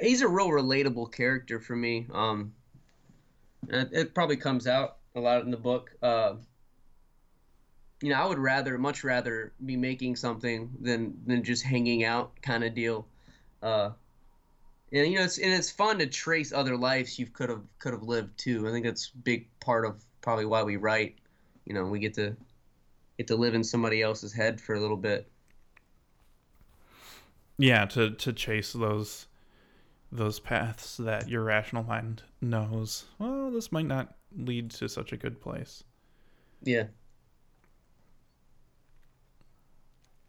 he's a real relatable character for me. Um it, it, probably comes out a lot in the book. Uh you know i would rather much rather be making something than than just hanging out kind of deal. Uh and you know it's and it's fun to trace other lives you could have could have lived too. I think that's a big part of probably why we write. You know we get to get to live in somebody else's head for a little bit. Yeah to to chase those those paths that your rational mind knows. Well this might not lead to such a good place. Yeah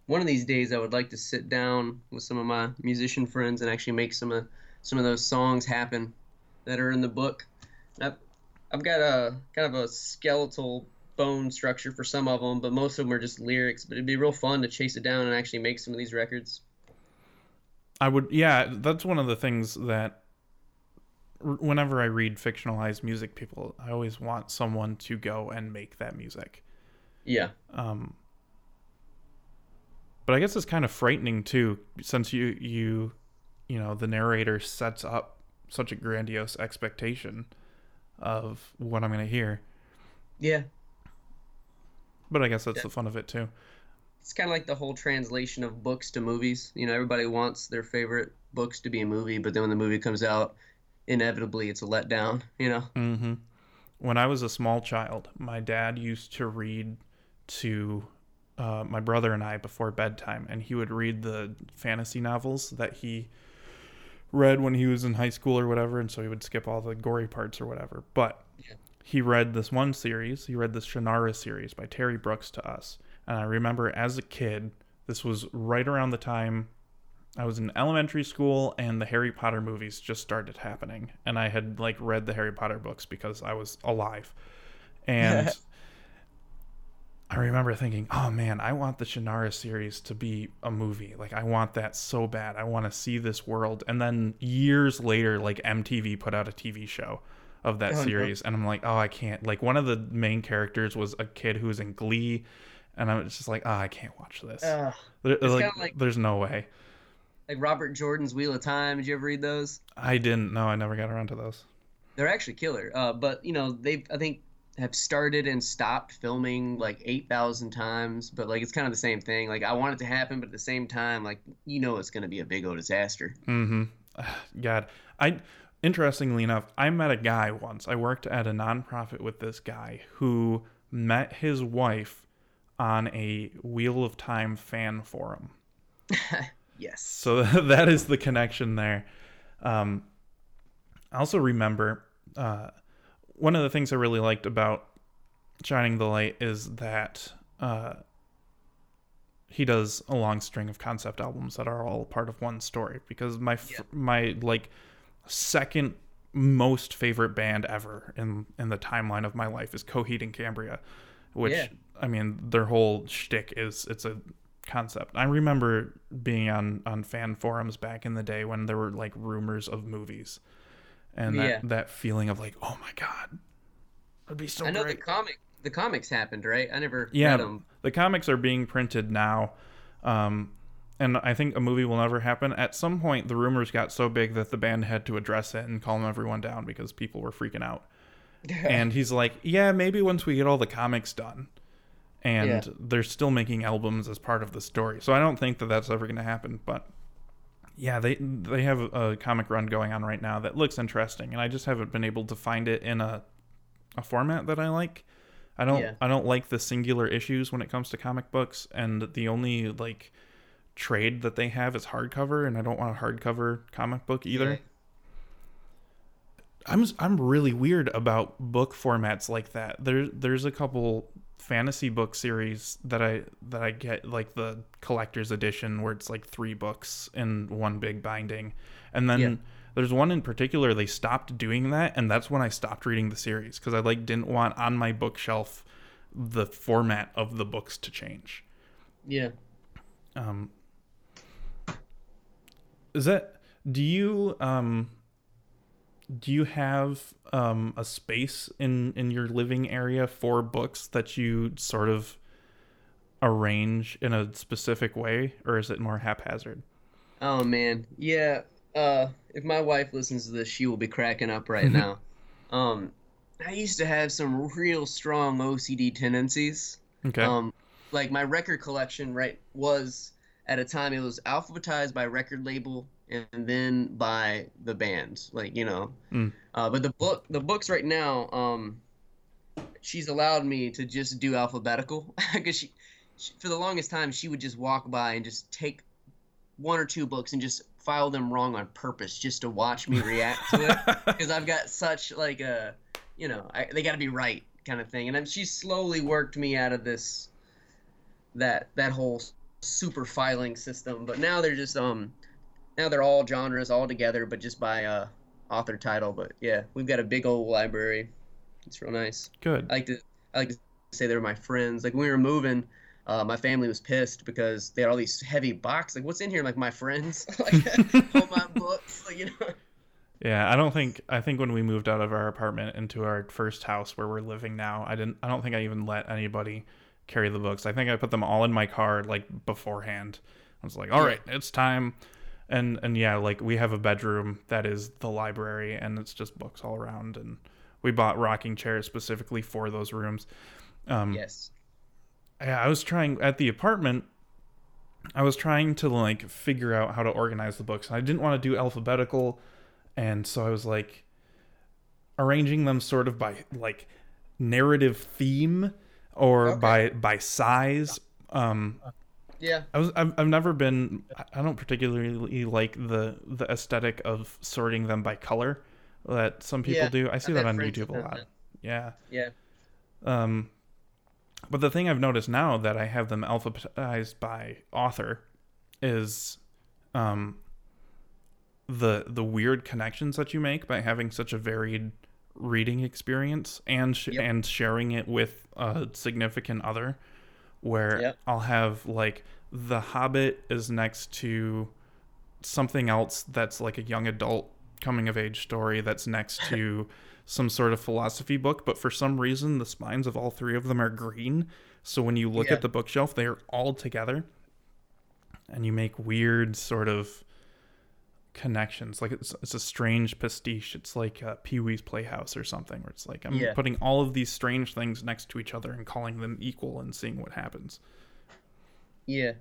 one of these days I would like to sit down with some of my musician friends and actually make some of some of those songs happen that are in the book. I've, I've got a kind of a skeletal bone structure for some of them, but most of them are just lyrics. But it'd be real fun to chase it down and actually make some of these records. I would, yeah. That's one of the things that whenever I read fictionalized music, people, I always want someone to go and make that music. Yeah. Um, but I guess it's kind of frightening too, since you you you know the narrator sets up such a grandiose expectation of what I'm going to hear. Yeah. But I guess that's yeah. the fun of it too. It's kind of like the whole translation of books to movies. You know, everybody wants their favorite books to be a movie, but then when the movie comes out, inevitably it's a letdown. You know. Mm-hmm. When I was a small child, my dad used to read to uh, my brother and I before bedtime, and he would read the fantasy novels that he read when he was in high school or whatever, and so he would skip all the gory parts or whatever. But yeah. he read this one series. He read the Shannara series by Terry Brooks to us, and I remember as a kid, this was right around the time I was in elementary school and the Harry Potter movies just started happening, and I had like read the Harry Potter books because I was alive, and. I remember thinking, oh man, I want the Shannara series to be a movie. Like, I want that so bad. I want to see this world. And then years later, like, MTV put out a TV show of that oh, series. No. And I'm like, oh, I can't. Like, one of the main characters was a kid who was in Glee. And I'm just like, oh, I can't watch this. Uh, there, like, like, there's no way. Like Robert Jordan's Wheel of Time. Did you ever read those? I didn't. No, I never got around to those. They're actually killer. Uh, but, you know, they've, I think, have started and stopped filming like 8,000 times, but like it's kind of the same thing. Like I want it to happen, but at the same time, like you know it's going to be a big old disaster. Mm-hmm. God, I interestingly enough, I met a guy once. I worked at a nonprofit with this guy who met his wife on a Wheel of Time fan forum. yes. So that is the connection there. Um, I also remember uh, one of the things I really liked about Shining the Light is that uh, he does a long string of concept albums that are all part of one story. Because my yeah. my like second most favorite band ever in in the timeline of my life is Coheed and Cambria, which yeah. I mean their whole shtick is it's a concept. I remember being on on fan forums back in the day when there were like rumors of movies, and that Yeah. that feeling of like, oh my god, it'd be so I know great. the comic, the comics happened, right? I never yeah, read them. the comics are being printed now, um, and I think a movie will never happen. At some point, the rumors got so big that the band had to address it and calm everyone down because people were freaking out. and he's like, "Yeah, maybe once we get all the comics done." And Yeah. they're still making albums as part of the story, so I don't think that that's ever going to happen. But yeah, they they have a comic run going on right now that looks interesting, and I just haven't been able to find it in a a format that I like. I don't Yeah. I don't like the singular issues when it comes to comic books, and the only like trade that they have is hardcover, and I don't want a hardcover comic book either. Yeah. I'm I'm really weird about book formats like that. There there's a couple fantasy book series that I that I get like the collector's edition where it's like three books in one big binding. And then Yeah. there's one in particular they stopped doing that and that's when I stopped reading the series cuz I like didn't want on my bookshelf the format of the books to change. Yeah. Um is that do you um do you have um a space in in your living area for books that you sort of arrange in a specific way or is it more haphazard Oh man, yeah. Uh, if my wife listens to this, she will be cracking up right now. Um, I used to have some real strong OCD tendencies. okay Um, like my record collection, right, was at a time it was alphabetized by record label and then by the band, like you know. Mm. Uh, but the book, the books right now, um, she's allowed me to just do alphabetical because she, she, for the longest time, she would just walk by and just take one or two books and just file them wrong on purpose just to watch me react to it because I've got such like a, you know, I, they got to be right kind of thing, and then she's slowly worked me out of this, that that whole super filing system. But now they're just um, now they're all genres all together, but just by uh author title. But yeah, we've got a big old library. It's real nice. good I like to I like to say they're my friends. Like when we were moving. Uh, my family was pissed because they had all these heavy boxes. Like, what's in here? Like my friends, like all my books. Like, you know, yeah i don't think i think when we moved out of our apartment into our first house where we're living now i didn't i don't think i even let anybody carry the books i think i put them all in my car like beforehand i was like all right it's time and and yeah like we have a bedroom that is the library and it's just books all around and we bought rocking chairs specifically for those rooms um yes. yeah, I was trying at the apartment. I was trying to like figure out how to organize the books. I didn't want to do alphabetical, and so I was like arranging them sort of by like narrative theme or Okay. by by size. Um, Yeah. I was I've, I've never been. I- I don't particularly like the the aesthetic of sorting them by color that some people Yeah, do. I see I've that on YouTube a lot. Yeah. Yeah. Um, but the thing I've noticed now that I have them alphabetized by author is um, the the weird connections that you make by having such a varied reading experience and sh- Yep. and sharing it with a significant other where Yep. I'll have like the Hobbit is next to something else that's like a young adult coming of age story that's next to some sort of philosophy book, but for some reason the spines of all three of them are green. So when you look Yeah. at the bookshelf, they are all together. And you make weird sort of connections. Like it's it's a strange pastiche. It's like uh, Pee Wee's Playhouse or something, where it's like I'm Yeah. putting all of these strange things next to each other and calling them equal and seeing what happens. Yeah.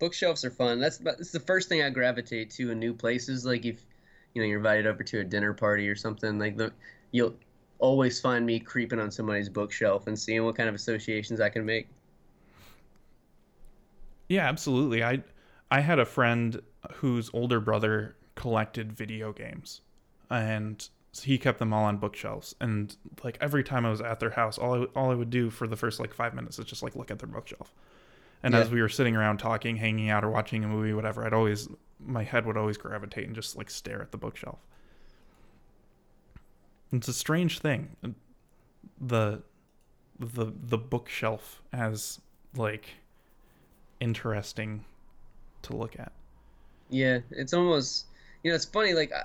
Bookshelves are fun. That's that's the first thing I gravitate to in new places. Like if you know you're invited over to a dinner party or something, like the you'll always find me creeping on somebody's bookshelf and seeing what kind of associations I can make. Yeah, absolutely. I I had a friend whose older brother collected video games, and he kept them all on bookshelves. And like every time I was at their house, all I, all I would do for the first like five minutes is just like look at their bookshelf. And Yeah. as we were sitting around talking, hanging out, or watching a movie, whatever, I'd always my head would always gravitate and just like stare at the bookshelf. It's a strange thing. The the the bookshelf as like interesting to look at. Yeah, it's almost you know it's funny like I,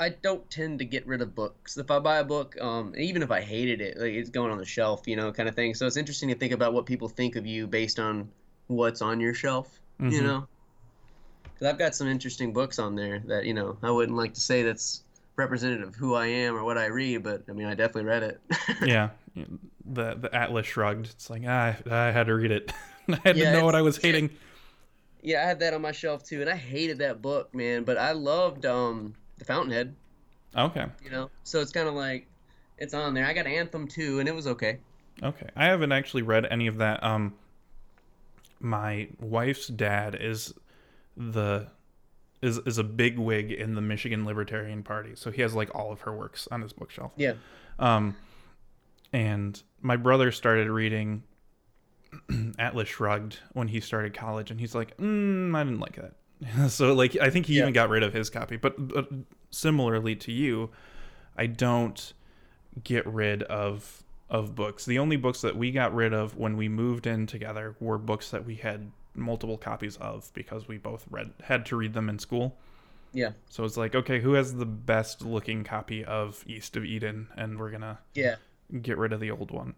I don't tend to get rid of books. If I buy a book, um, even if I hated it, like it's going on the shelf, you know, kind of thing. So it's interesting to think about what people think of you based on what's on your shelf, mm-hmm. you know. Because I've got some interesting books on there that you know I wouldn't like to say that's representative of who I am or what I read, but I mean I definitely read it. yeah, the the Atlas shrugged. It's like ah, I had to read it. I had yeah, to know what I was hating. Yeah, I had that on my shelf too, and I hated that book, man. But I loved um the Fountainhead. Okay. You know, so it's kind of like it's on there. I got Anthem too, and it was okay. Okay, I haven't actually read any of that. Um, my wife's dad is the is is a big wig in the Michigan Libertarian Party, so he has like all of her works on his bookshelf. Yeah. Um, and my brother started reading Atlas Shrugged when he started college, and he's like, mm, I didn't like that. so like I think he yeah. even got rid of his copy. But, but similarly to you, I don't get rid of of books. The only books that we got rid of when we moved in together were books that we had multiple copies of because we both read had to read them in school. Yeah. So it's like, okay, who has the best looking copy of East of Eden and we're going to Yeah. get rid of the old one.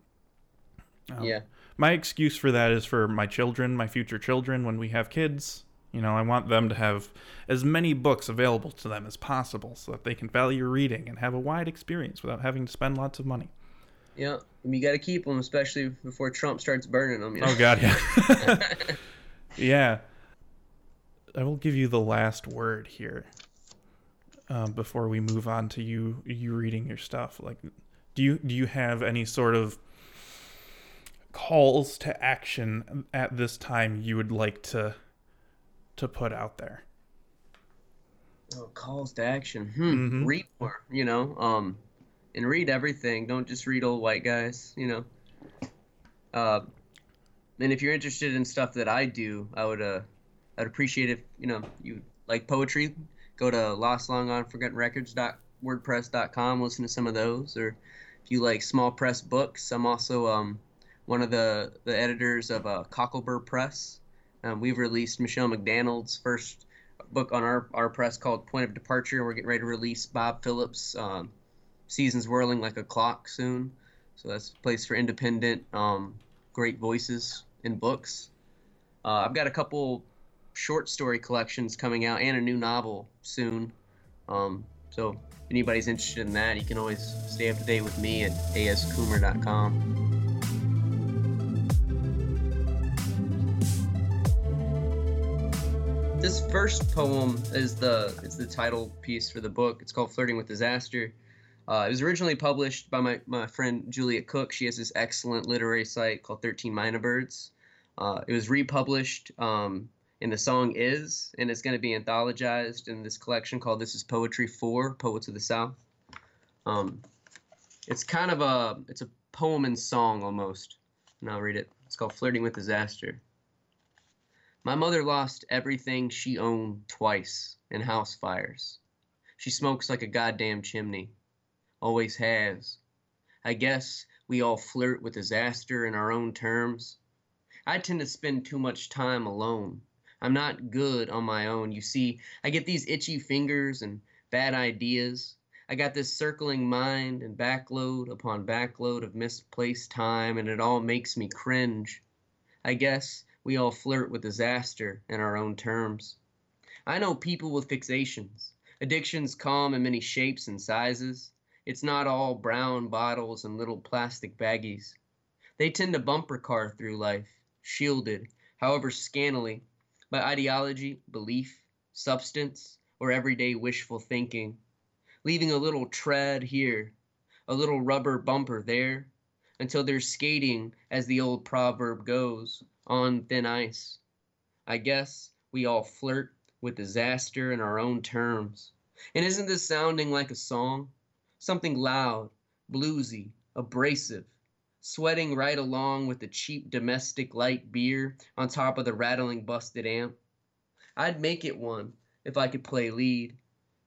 Um, yeah. My excuse for that is for my children, my future children when we have kids. You know, I want them to have as many books available to them as possible so that they can value reading and have a wide experience without having to spend lots of money. Yeah, you got to keep them, especially before Trump starts burning them. You know? Oh God, yeah, yeah. I will give you the last word here um, before we move on to you you reading your stuff. Like, do you do you have any sort of calls to action at this time you would like to to put out there? Oh, calls to action. Hmm. Mm-hmm. Read more, you know. Um, and read everything. Don't just read old white guys, you know. Uh, and if you're interested in stuff that I do, I would uh, I'd appreciate if you know you like poetry. Go to lostlongonforgottenrecords.wordpress.com. Listen to some of those, or if you like small press books, I'm also um, one of the the editors of uh, Cocklebur Press. Um, we've released Michelle McDaniel's first book on our, our press called Point of Departure, and we're getting ready to release Bob Phillips' um, Seasons Whirling Like a Clock soon. So that's a place for independent, um, great voices in books. Uh, I've got a couple short story collections coming out and a new novel soon. Um, so if anybody's interested in that, you can always stay up to date with me at ascoomer.com. this first poem is the is the title piece for the book. It's called "Flirting with Disaster." Uh, it was originally published by my, my friend Juliet Cook. She has this excellent literary site called 13 Myna Birds. Uh, it was republished um, in the song Is, and it's going to be anthologized in this collection called This is Poetry for Poets of the South. Um, it's kind of a it's a poem and song almost. And I'll read it. It's called Flirting with Disaster. My mother lost everything she owned twice in house fires. She smokes like a goddamn chimney. Always has. I guess we all flirt with disaster in our own terms. I tend to spend too much time alone. I'm not good on my own. You see, I get these itchy fingers and bad ideas. I got this circling mind and backload upon backload of misplaced time, and it all makes me cringe. I guess we all flirt with disaster in our own terms. I know people with fixations. Addictions come in many shapes and sizes. It's not all brown bottles and little plastic baggies. They tend to bumper car through life, shielded, however scantily, by ideology, belief, substance, or everyday wishful thinking, leaving a little tread here, a little rubber bumper there, until they're skating, as the old proverb goes, on thin ice. I guess we all flirt with disaster in our own terms. And isn't this sounding like a song? Something loud, bluesy, abrasive, sweating right along with the cheap domestic light beer on top of the rattling busted amp. I'd make it one if I could play lead,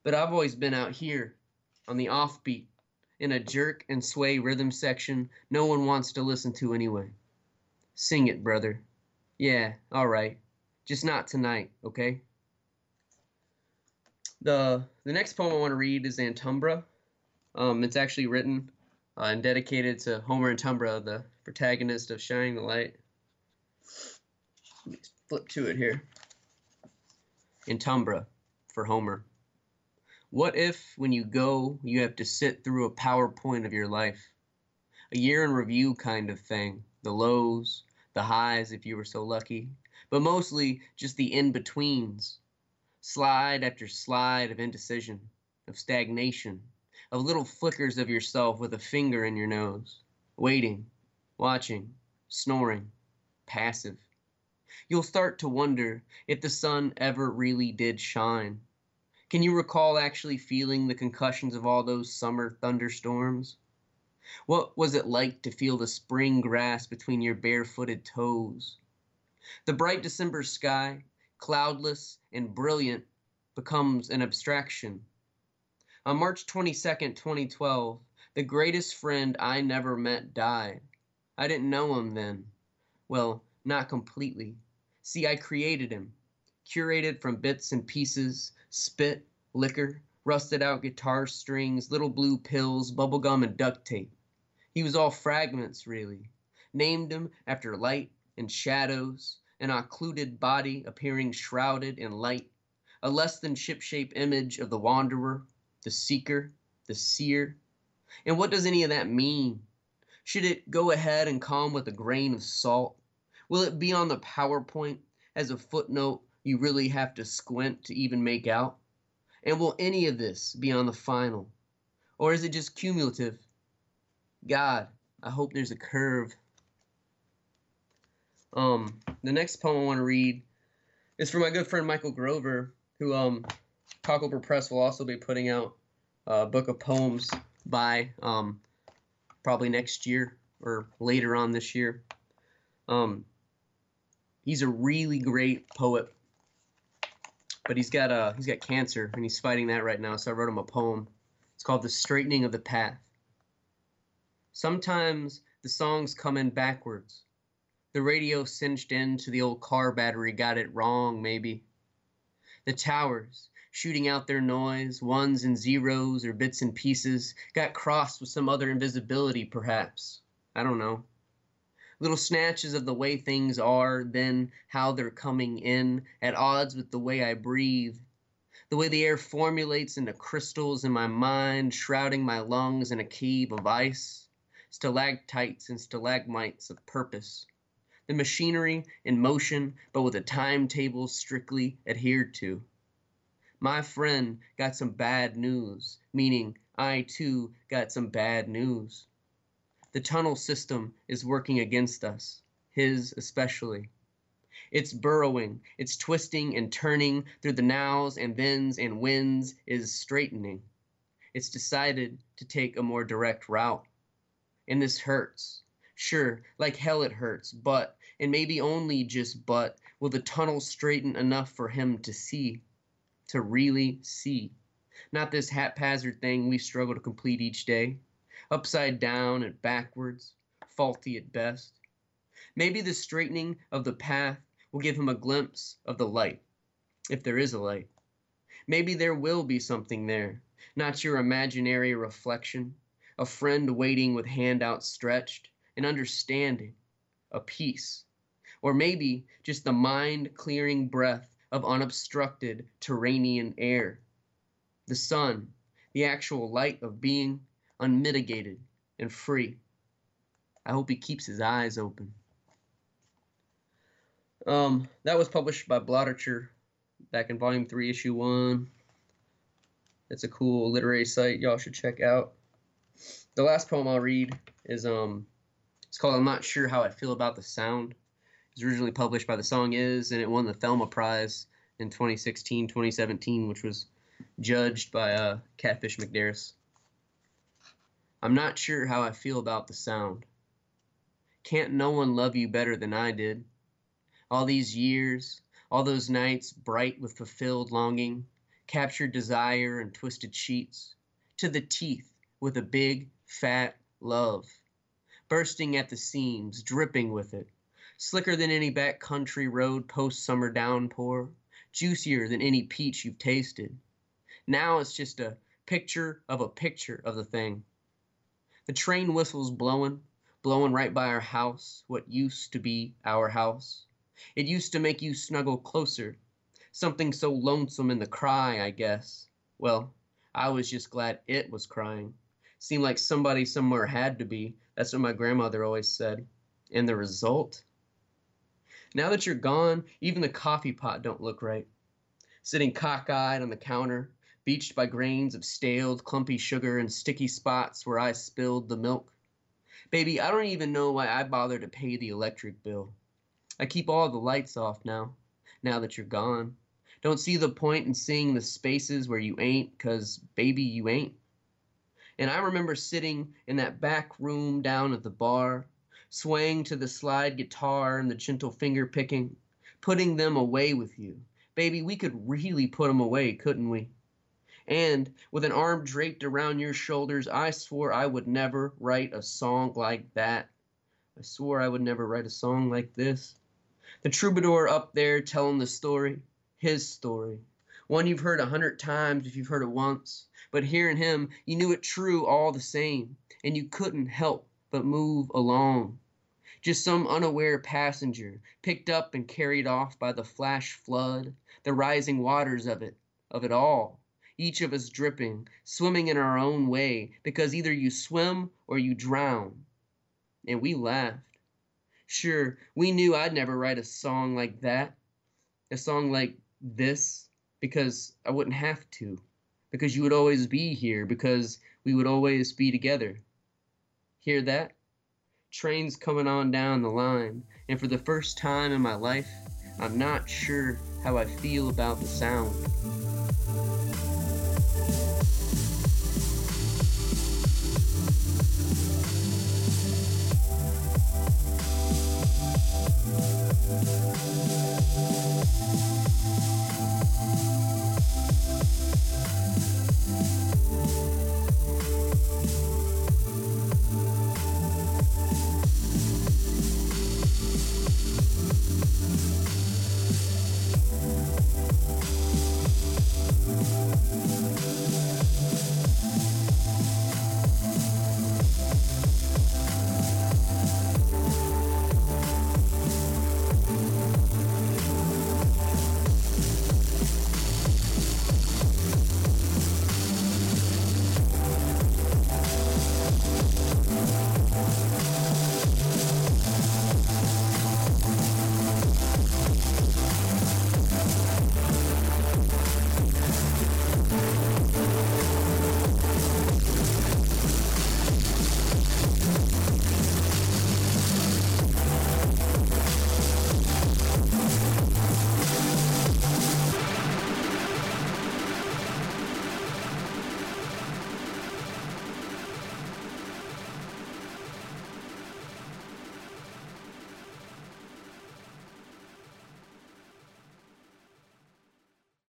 but I've always been out here on the offbeat in a jerk and sway rhythm section no one wants to listen to anyway. Sing it, brother. Yeah, all right. Just not tonight, okay? The the next poem I want to read is Antumbra. Um, it's actually written uh, and dedicated to Homer Antumbra, the protagonist of Shining the Light. Let me flip to it here. Antumbra for Homer. What if, when you go, you have to sit through a PowerPoint of your life? A year in review kind of thing. The lows, the highs, if you were so lucky, but mostly just the in betweens. Slide after slide of indecision, of stagnation, of little flickers of yourself with a finger in your nose, waiting, watching, snoring, passive. You'll start to wonder if the sun ever really did shine. Can you recall actually feeling the concussions of all those summer thunderstorms? What was it like to feel the spring grass between your barefooted toes? The bright December sky, cloudless and brilliant, becomes an abstraction. On March 22, 2012, the greatest friend I never met died. I didn't know him then. Well, not completely. See, I created him, curated from bits and pieces, spit, liquor, rusted out guitar strings, little blue pills, bubblegum, and duct tape. He was all fragments, really. Named him after light and shadows, an occluded body appearing shrouded in light, a less than shipshape image of the wanderer, the seeker, the seer. And what does any of that mean? Should it go ahead and come with a grain of salt? Will it be on the PowerPoint as a footnote you really have to squint to even make out? And will any of this be on the final? Or is it just cumulative? God, I hope there's a curve. Um, the next poem I want to read is from my good friend Michael Grover, who um, Cocklebur Press will also be putting out a book of poems by um, probably next year or later on this year. Um, he's a really great poet, but he's got uh, he's got cancer and he's fighting that right now. So I wrote him a poem. It's called "The Straightening of the Path." Sometimes the songs come in backwards. The radio cinched into the old car battery got it wrong, maybe. The towers, shooting out their noise, ones and zeros or bits and pieces, got crossed with some other invisibility, perhaps. I don't know little snatches of the way things are, then how they're coming in, at odds with the way I breathe. The way the air formulates into crystals in my mind, shrouding my lungs in a cave of ice, stalactites and stalagmites of purpose. The machinery in motion, but with a timetable strictly adhered to. My friend got some bad news, meaning I too got some bad news. The tunnel system is working against us, his especially. It's burrowing, it's twisting and turning through the nows and thens and winds is straightening. It's decided to take a more direct route. And this hurts. Sure, like hell it hurts, but, and maybe only just but, will the tunnel straighten enough for him to see, to really see. Not this haphazard thing we struggle to complete each day upside down and backwards, faulty at best. Maybe the straightening of the path will give him a glimpse of the light, if there is a light. Maybe there will be something there, not your imaginary reflection, a friend waiting with hand outstretched, an understanding, a peace. Or maybe just the mind clearing breath of unobstructed Turanian air. The sun, the actual light of being, unmitigated, and free. I hope he keeps his eyes open. Um, that was published by Blotterature back in Volume 3, Issue 1. It's a cool literary site y'all should check out. The last poem I'll read is um it's called I'm Not Sure How I Feel About the Sound. It was originally published by The Song Is, and it won the Thelma Prize in 2016 2017, which was judged by uh, Catfish McDaris. I'm not sure how I feel about the sound. Can't no one love you better than I did? All these years, all those nights bright with fulfilled longing, captured desire and twisted sheets, to the teeth with a big, fat love, bursting at the seams, dripping with it, slicker than any back country road post summer downpour, juicier than any peach you've tasted. Now it's just a picture of a picture of the thing. The train whistle's blowing, blowing right by our house, what used to be our house. It used to make you snuggle closer. Something so lonesome in the cry, I guess. Well, I was just glad it was crying. Seemed like somebody somewhere had to be. That's what my grandmother always said. And the result? Now that you're gone, even the coffee pot don't look right. Sitting cockeyed on the counter, beached by grains of staled, clumpy sugar and sticky spots where I spilled the milk. Baby, I don't even know why I bother to pay the electric bill. I keep all the lights off now, now that you're gone. Don't see the point in seeing the spaces where you ain't, 'cause baby, you ain't. And I remember sitting in that back room down at the bar, swaying to the slide guitar and the gentle finger picking, putting them away with you. Baby, we could really put 'em away, couldn't we? And with an arm draped around your shoulders, I swore I would never write a song like that. I swore I would never write a song like this. The troubadour up there telling the story, his story. One you've heard a hundred times if you've heard it once. But hearing him, you knew it true all the same, and you couldn't help but move along. Just some unaware passenger, picked up and carried off by the flash flood, the rising waters of it, of it all. Each of us dripping, swimming in our own way, because either you swim or you drown. And we laughed. Sure, we knew I'd never write a song like that, a song like this, because I wouldn't have to, because you would always be here, because we would always be together. Hear that? Trains coming on down the line, and for the first time in my life, I'm not sure how I feel about the sound.